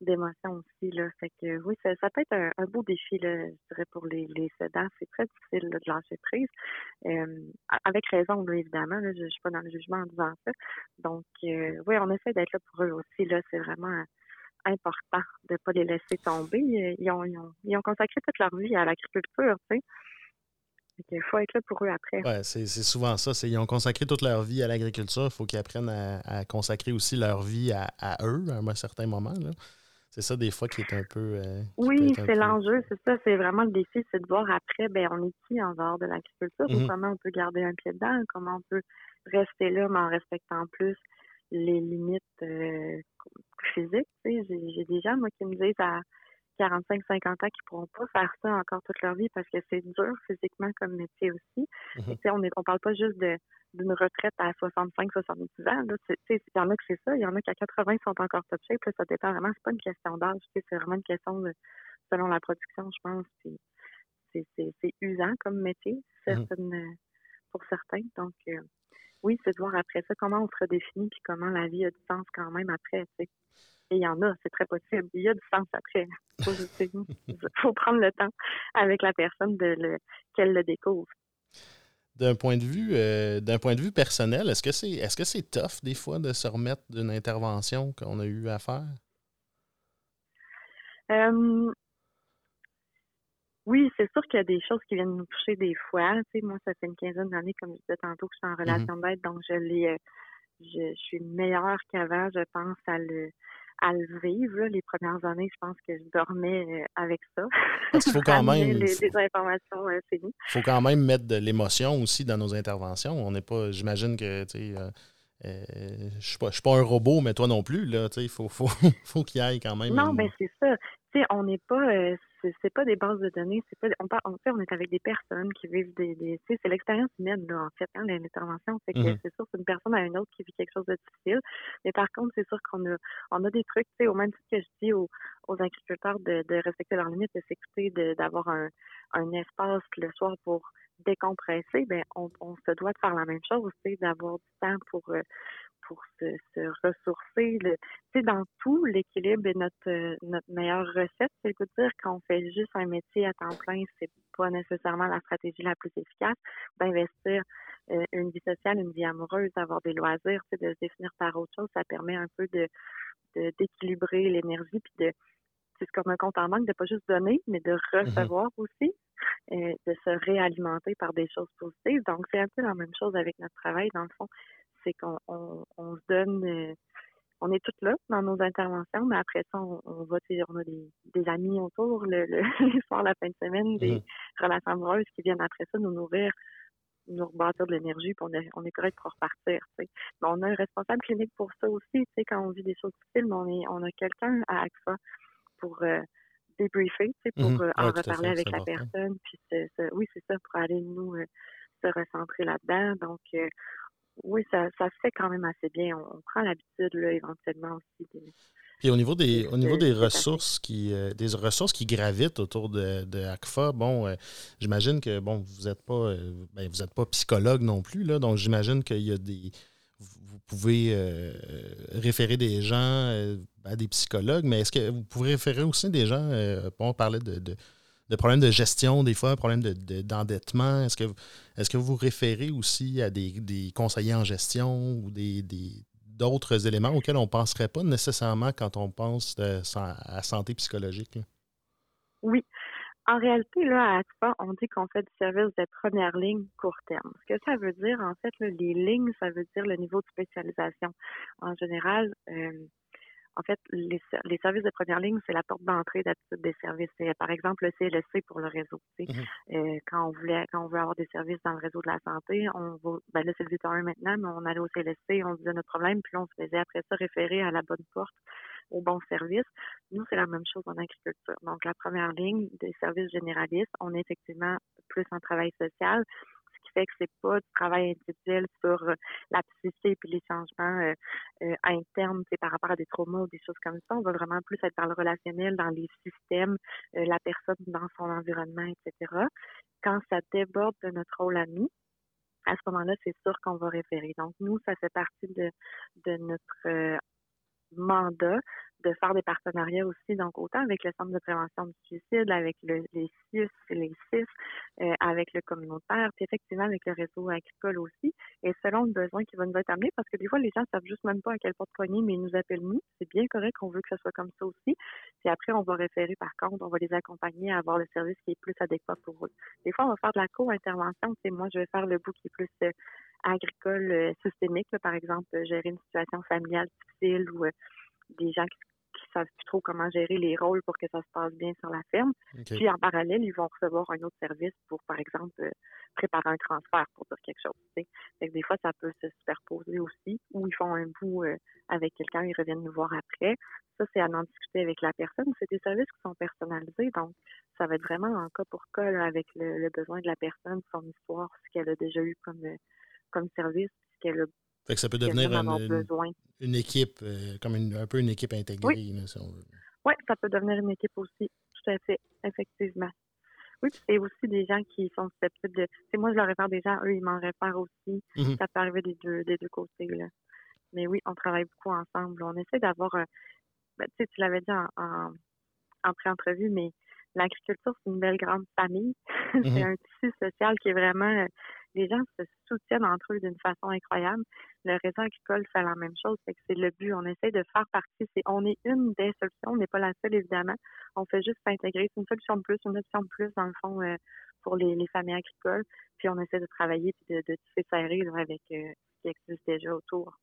d'émotions aussi. Là. Fait que oui, ça, peut être un, beau défi, là, je dirais, pour les, les C'est très difficile de lâcher prise. Euh, avec raison, évidemment. Là, je ne suis pas dans le jugement en disant ça. Donc, euh, oui, on essaie d'être là pour eux aussi. Là, c'est vraiment important de ne pas les laisser tomber. Ils ont, ils ont, ils ont consacré toute leur vie à l'agriculture, tu sais. Il faut être là pour eux après. Oui, c'est souvent ça. Ils ont consacré toute leur vie à l'agriculture. Il faut qu'ils apprennent à, consacrer aussi leur vie à, eux à un certain moment. C'est ça, des fois, qui est un peu. Euh, oui, c'est l'enjeu, c'est ça. C'est vraiment le défi, c'est de voir après, ben, on est qui en dehors de l'agriculture, mmh comment on peut garder un pied dedans, comment on peut rester là, mais en respectant plus les limites euh, physiques. J'ai des gens, moi, qui me disent à 45-50 ans qui pourront pas faire ça encore toute leur vie parce que c'est dur physiquement comme métier aussi. Mhm. on ne on parle pas juste d'une retraite à 65-70 ans. Il y en a que c'est ça, il y en a qui à 80 sont encore top shape. ça dépend vraiment, c'est pas une question d'âge, c'est vraiment une question de, selon la production, je pense. C'est usant comme métier, mhm. certaines, pour certains. Donc, euh, oui, c'est de voir après ça comment on se redéfinit puis comment la vie a du sens quand même après. Et il y en a, c'est très possible. Il y a du sens après. Il *laughs* faut, prendre le temps avec la personne de le, qu'elle le découvre. D'un point de vue, euh, d'un point de vue personnel, est-ce que c'est, est-ce que c'est tough des fois de se remettre d'une intervention qu'on a eu à faire? Euh, oui, c'est sûr qu'il y a des choses qui viennent nous toucher des fois. Tu sais, moi, ça fait une quinzaine d'années, comme je disais tantôt, que je suis en mm-hmm. relation d'aide, donc je l'ai, euh, je, suis meilleure qu'avant, je pense, à le, à le vivre. Les premières années, je pense que je dormais euh, avec ça. Parce qu'il faut *laughs* quand même. Les, informations euh, Il faut quand même mettre de l'émotion aussi dans nos interventions. On n'est pas. J'imagine que tu sais, euh, je ne suis, pas un robot, mais toi non plus. Là, il faut, faut, *laughs* faut qu'il y aille quand même. Non, mais ben, c'est ça. On n'est pas. Euh, c'est pas des bases de données. C'est pas, on, en fait, on est avec des personnes qui vivent des. des c'est l'expérience humaine, là, en fait, hein, l'intervention. C'est que mm-hmm. c'est sûr, c'est une personne à une autre qui vit quelque chose de difficile. Mais par contre, c'est sûr qu'on a, on a des trucs, tu sais, au même titre que je dis aux, aux agriculteurs de, de respecter leurs limites, de s'écouter, d'avoir un, un espace le soir pour décompresser, ben on, on, se doit de faire la même chose, c'est d'avoir du temps pour euh, pour se, se ressourcer. Le, dans tout, l'équilibre est notre euh, notre meilleure recette. C'est de dire qu'on fait juste un métier à temps plein, c'est pas nécessairement la stratégie la plus efficace. D'investir euh, une vie sociale, une vie amoureuse, d'avoir des loisirs, de se définir par autre chose, ça permet un peu de d'équilibrer l'énergie puis de c'est comme un compte en manque de pas juste donner, mais de mm-hmm. recevoir aussi. Euh, de se réalimenter par des choses positives. Donc, c'est un peu la même chose avec notre travail, dans le fond. C'est qu'on on, se donne, euh, on est toutes là dans nos interventions, mais après ça, on, va, on a des, des, amis autour le, le, *laughs* les soirs, la fin de semaine, des mm-hmm. relations amoureuses qui viennent après ça nous nourrir nous rebâtir de l'énergie, puis on est, on est correct pour repartir. Mais on a un responsable clinique pour ça aussi, quand on vit des choses difficiles, mais on, est, on a quelqu'un à AXA pour euh, débriefer, pour mhm. euh, en reparler avec la personne. Puis oui, c'est ça, pour aller nous euh, se recentrer là-dedans. Donc, euh, oui, ça, ça se fait quand même assez bien. On, prend l'habitude, là, éventuellement aussi. Puis au niveau des, au niveau des ressources qui des ressources qui gravitent autour de, de ACFA, bon, j'imagine que bon, vous n'êtes pas ben, vous êtes pas psychologue non plus, là, donc j'imagine qu'il y a des pouvez référer des gens à des psychologues, mais est-ce que vous pouvez référer aussi des gens, euh, on parlait de, problèmes de gestion, des fois, problèmes d'endettement. De, est-ce que, est que vous référez aussi à des, conseillers en gestion ou des, d'autres éléments auxquels on ne penserait pas nécessairement quand on pense euh, à santé psychologique? Oui. En réalité, là, à ACFA, on dit qu'on fait du service de première ligne court terme. Ce que ça veut dire, en fait, les lignes, ça veut dire le niveau de spécialisation. En général, euh, en fait, les, les, services de première ligne, c'est la porte d'entrée d'habitude des services. C'est, par exemple, le CLSC pour le réseau. Mhm. euh, quand on voulait, quand on veut avoir des services dans le réseau de la santé, on va, ben là, c'est le 1 maintenant, mais on allait au CLSC, on disait notre problème, puis on se faisait après ça référer à la bonne porte, au bon service. Nous, c'est la même chose en agriculture. Donc, la première ligne des services généralistes, on est effectivement plus en travail social, fait que c'est pas du travail individuel sur euh, la psyché puis les changements euh, euh, internes par rapport à des traumas ou des choses comme ça. On va vraiment plus être dans le relationnel, dans les systèmes, la personne dans son environnement, etc. Quand ça déborde de notre rôle ami, à ce moment-là, c'est sûr qu'on va référer. Donc, nous, ça fait partie de, notre mandat de faire des partenariats aussi, donc autant avec le Centre de prévention du suicide, avec le, les CIS, les CIS, euh, avec le communautaire, puis effectivement avec le réseau agricole aussi, et selon le besoin qui va nous être amené, parce que des fois, les gens savent juste même pas à quel porte poignet, mais ils nous appellent nous. C'est bien correct, on veut que ce soit comme ça aussi. Puis après, on va référer, par contre, on va les accompagner à avoir le service qui est plus adéquat pour eux. Des fois, on va faire de la co-intervention. C'est moi, je vais faire le bout qui est plus euh, agricole euh, systémique, par exemple, gérer une situation familiale difficile ou des gens qui savent plus trop comment gérer les rôles pour que ça se passe bien sur la ferme. Puis en parallèle, ils vont recevoir un autre service pour, par exemple, euh, préparer un transfert pour dire quelque chose. Fait que des fois, ça peut se superposer aussi, ou ils font un bout euh, avec quelqu'un, ils reviennent nous voir après. Ça, c'est à en discuter avec la personne. C'est des services qui sont personnalisés, donc ça va être vraiment en cas pour cas avec le, besoin de la personne, son histoire, ce qu'elle a déjà eu comme, comme service, ce qu'elle a fait que ça peut devenir une, équipe, euh, comme un peu une équipe intégrée, oui. si on veut. Oui, ça peut devenir une équipe aussi, tout à fait, effectivement. Oui, c'est aussi des gens qui sont susceptibles de. C'est moi, je leur réfère des gens, eux, ils m'en réfèrent aussi. Mm-hmm. Ça peut arriver des deux, des deux côtés. Là. Mais oui, on travaille beaucoup ensemble. On essaie d'avoir. Ben, tu sais, tu l'avais dit en, en, pré-entrevue, mais l'agriculture, c'est une belle grande famille. *laughs* c'est mm-hmm. un tissu social qui est vraiment les gens se soutiennent entre eux d'une façon incroyable. Le réseau agricole fait la même chose, c'est que c'est le but. On essaie de faire partie. C'est, on est une des solutions, on n'est pas la seule évidemment. On fait juste s'intégrer. C'est une solution de plus, une option de plus dans le fond euh, pour les, familles agricoles. Puis on essaie de travailler et de, de tisser avec euh, ce qui existe déjà autour.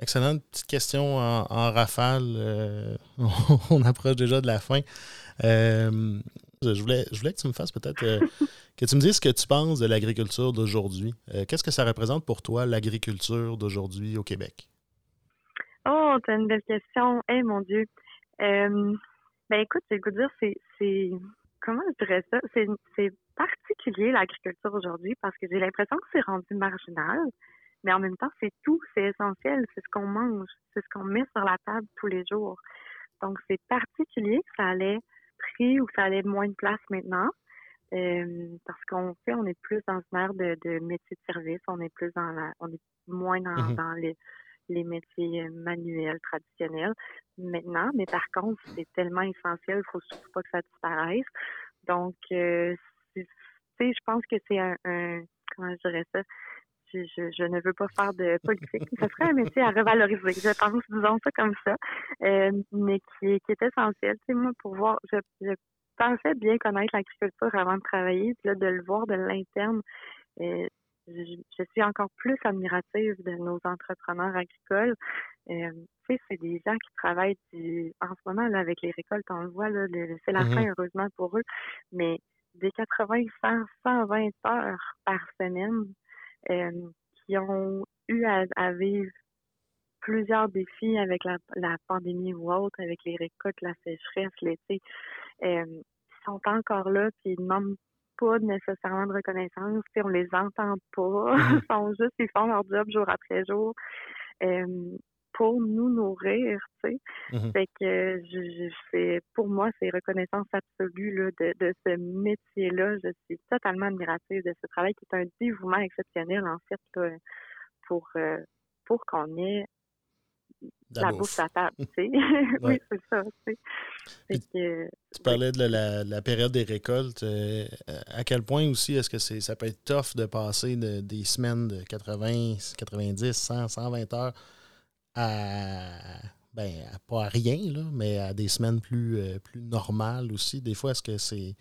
Excellente petite question en, rafale. Euh, *laughs* on approche déjà de la fin. je, voulais, je voulais que tu me fasses peut-être *laughs* que tu me dises ce que tu penses de l'agriculture d'aujourd'hui. Euh, qu'est-ce que ça représente pour toi, l'agriculture d'aujourd'hui au Québec? Oh, tu as une belle question. Eh mon Dieu. Euh, ben écoute, je vais vous dire, c'est. Comment je dirais ça? C'est particulier l'agriculture aujourd'hui parce que j'ai l'impression que c'est rendu marginal, mais en même temps, c'est tout, c'est essentiel, c'est ce qu'on mange, c'est ce qu'on met sur la table tous les jours. Donc, c'est particulier que ça allait pris ou que ça allait moins de place maintenant. Euh, parce qu'on fait, on est plus dans une ère de, de métier de service, on est plus dans la, on est moins dans, mhm. dans les, les métiers manuels traditionnels maintenant, mais par contre, c'est tellement essentiel, il faut surtout pas que ça disparaisse. Donc, euh, tu sais, je pense que c'est un, comment je dirais ça, je, je, ne veux pas faire de politique. Ce serait un métier à revaloriser. Je pense, disons ça comme ça, euh, mais qui, qui est essentiel. Tu sais, moi, pour voir, je, je pensais bien connaître l'agriculture avant de travailler, puis là, de le voir de l'interne, euh, je, suis encore plus admirative de nos entrepreneurs agricoles. Euh, tu sais, c'est des gens qui travaillent en ce moment là, avec les récoltes, on le voit, là, c'est la mm-hmm. fin, heureusement pour eux, mais des 80, 100, 120 heures par semaine euh, qui ont eu à, vivre plusieurs défis avec la, la, pandémie ou autre, avec les récoltes, la sécheresse, l'été. Euh, sont encore là, puis ils demandent pas nécessairement de reconnaissance, puis on les entend pas. Mhm. *laughs* ils sont juste, ils font leur job jour après jour euh, pour nous nourrir, tu sais. Mhm. Fait que je, je pour moi, c'est reconnaissance absolue là, de, de ce métier-là. Je suis totalement admirative de ce travail qui est un dévouement exceptionnel, en fait, pour, euh, pour qu'on ait la, bouffe à table, tu sais. *laughs* oui, c'est ça, tu sais. tu parlais de la, période des récoltes. Euh, à quel point aussi est-ce que c'est ça peut être tough de passer de, des semaines de 80, 90, 100, 120 heures à, ben, pas à rien, là, mais à des semaines plus, euh, plus normales aussi. Des fois, est-ce que c'est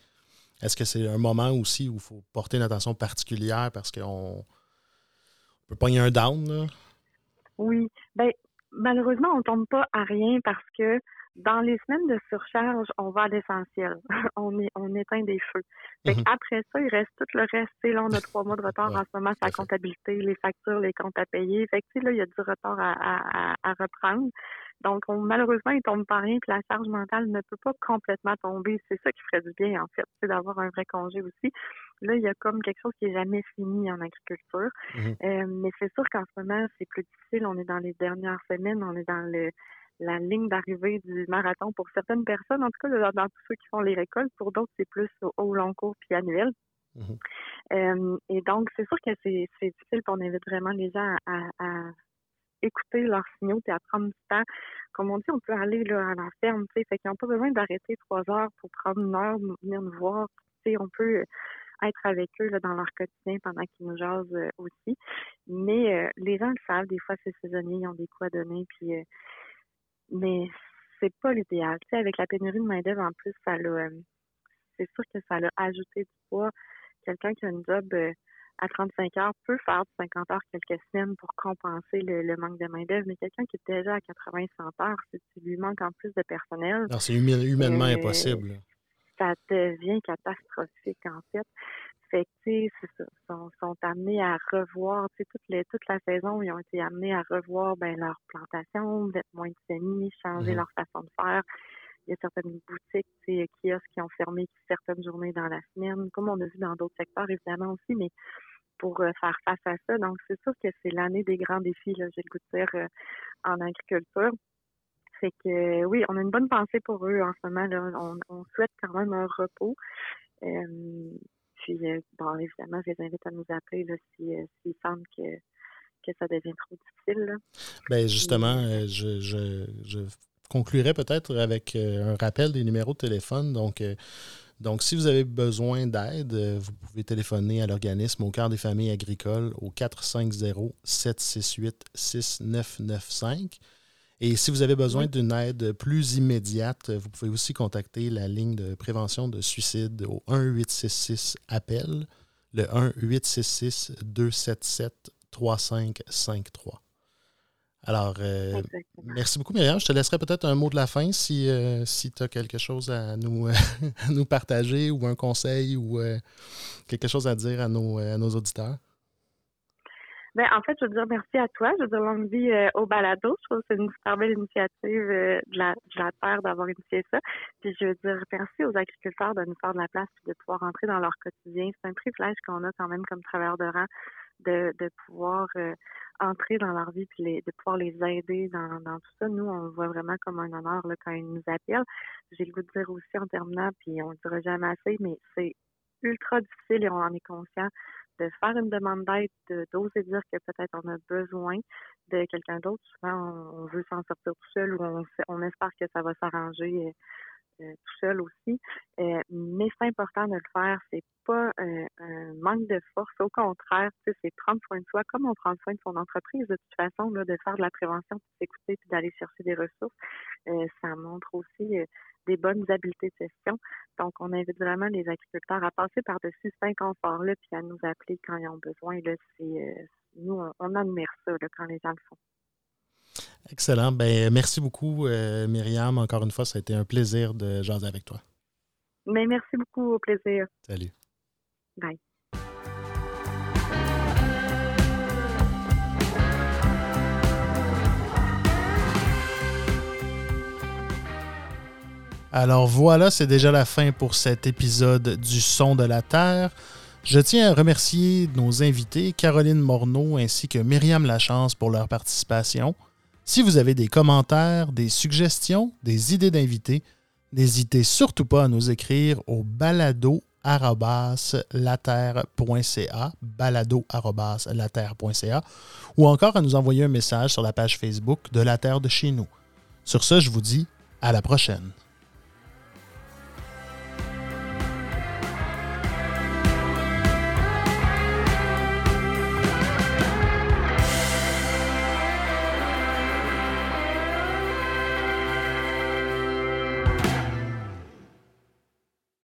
est-ce que c'est un moment aussi où il faut porter une attention particulière parce qu'on peut pogner un down, là? Oui. Ben, malheureusement, on tombe pas à rien parce que dans les semaines de surcharge, on va à l'essentiel. *laughs* on, est, on éteint des feux. Fait mhm. Après ça, il reste tout le reste. là, on a *laughs* trois mois de retard en ce moment sur la comptabilité, les factures, les comptes à payer. Fait que, là, il y a du retard à, à, à reprendre. Donc, malheureusement, il tombe pas rien, puis la charge mentale ne peut pas complètement tomber. C'est ça qui ferait du bien, en fait, c'est d'avoir un vrai congé aussi. Là, il y a comme quelque chose qui est jamais fini en agriculture. Mhm. Euh, mais c'est sûr qu'en ce moment, c'est plus difficile. On est dans les dernières semaines, on est dans le la ligne d'arrivée du marathon pour certaines personnes, en tout cas dans, tous ceux qui font les récoltes. Pour d'autres, c'est plus au, long cours puis annuel. Mhm. Euh, et donc, c'est sûr que c'est difficile, on invite vraiment les gens à écouter leurs signaux et à prendre du temps. Comme on dit, on peut aller là, à la ferme, tu sais, fait qu'ils n'ont pas besoin d'arrêter trois heures pour prendre une heure, venir nous voir. Tu sais, on peut être avec eux là, dans leur quotidien pendant qu'ils nous jasent euh, aussi. Mais euh, les gens le savent, des fois c'est saisonnier, ils ont des coups à donner, puis euh, mais c'est pas l'idéal. Tu sais, avec la pénurie de main-d'œuvre en plus, ça l'a c'est sûr que ça l'a ajouté du poids. Quelqu'un qui a une job à 35 heures peut faire 50 heures quelques semaines pour compenser le, manque de main-d'œuvre, mais quelqu'un qui est déjà à 80 100 heures, si tu lui manque en plus de personnel. c'est humainement euh, impossible. Ça devient catastrophique, en fait. Fait que, ça. sont, amenés à revoir, tu sais, toute, les, toute la saison, ils ont été amenés à revoir ben, leur plantation, d'être moins de semis, changer mhm. leur façon de faire. Il y a certaines boutiques, tu sais, kiosques qui ont fermé certaines journées dans la semaine, comme on a vu dans d'autres secteurs, évidemment aussi, mais pour euh, faire face à ça. Donc, c'est sûr que c'est l'année des grands défis, là, j'ai le goût de dire, euh, en agriculture. Fait que oui, on a une bonne pensée pour eux en ce moment. Là. On, souhaite quand même un repos. Euh, puis, bon, évidemment, je les invite à nous appeler s'ils si, semblent que, que ça devient trop difficile. Là. Bien, justement, je, je, je conclurai peut-être avec un rappel des numéros de téléphone. Donc, donc, si vous avez besoin d'aide, euh, vous pouvez téléphoner à l'organisme au cœur des familles agricoles au 450-768-6995. Et si vous avez besoin d'une aide plus immédiate, vous pouvez aussi contacter la ligne de prévention de suicide au 1-866-APPEL, le 1-866-277-3553. Alors, euh, merci beaucoup, Myriam. Je te laisserai peut-être un mot de la fin si, euh, si tu as quelque chose à nous, *laughs* nous partager ou un conseil ou euh, quelque chose à dire à nos, à nos auditeurs. Ben, en fait, je veux dire merci à toi. Je veux dire longue vie au balado. Je trouve que c'est une super belle initiative de, la, de la Terre d'avoir initié ça. Puis je veux dire merci aux agriculteurs de nous faire de la place et de pouvoir entrer dans leur quotidien. C'est un privilège qu'on a quand même comme travailleurs de rang de, de pouvoir entrer dans leur vie puis de pouvoir les aider dans, dans tout ça. Nous, on le voit vraiment comme un honneur là, quand ils nous appellent. J'ai le goût de dire aussi en terminant, puis on le dira jamais assez, mais c'est ultra difficile et on en est conscient de faire une demande d'aide, d'oser dire que peut-être on a besoin de quelqu'un d'autre. Souvent, on, veut s'en sortir tout seul ou on, on espère que ça va s'arranger euh, tout seul aussi. Euh, mais c'est important de le faire. C'est pas euh, un manque de force. Au contraire, c'est prendre soin de soi comme on prend soin de son entreprise. De toute façon, là, de faire de la prévention, de s'écouter puis d'aller chercher des ressources, ça montre aussi des bonnes habiletés de gestion. Donc, on invite vraiment les agriculteurs à passer par-dessus cet inconfort-là puis à nous appeler quand ils ont besoin. Là, c'est, nous, on, on admire ça là, quand les gens le font. Excellent. Ben, merci beaucoup, euh, Myriam. Encore une fois, ça a été un plaisir de jaser avec toi. Mais ben, merci beaucoup, au plaisir. Salut. Bye. Alors voilà, c'est déjà la fin pour cet épisode du Son de la Terre. Je tiens à remercier nos invités, Caroline Morneau ainsi que Myriam Lachance, pour leur participation. Si vous avez des commentaires, des suggestions, des idées d'invités, n'hésitez surtout pas à nous écrire au balado balado.laterre.ca ou encore à nous envoyer un message sur la page Facebook de La Terre de chez nous. Sur ce, je vous dis à la prochaine.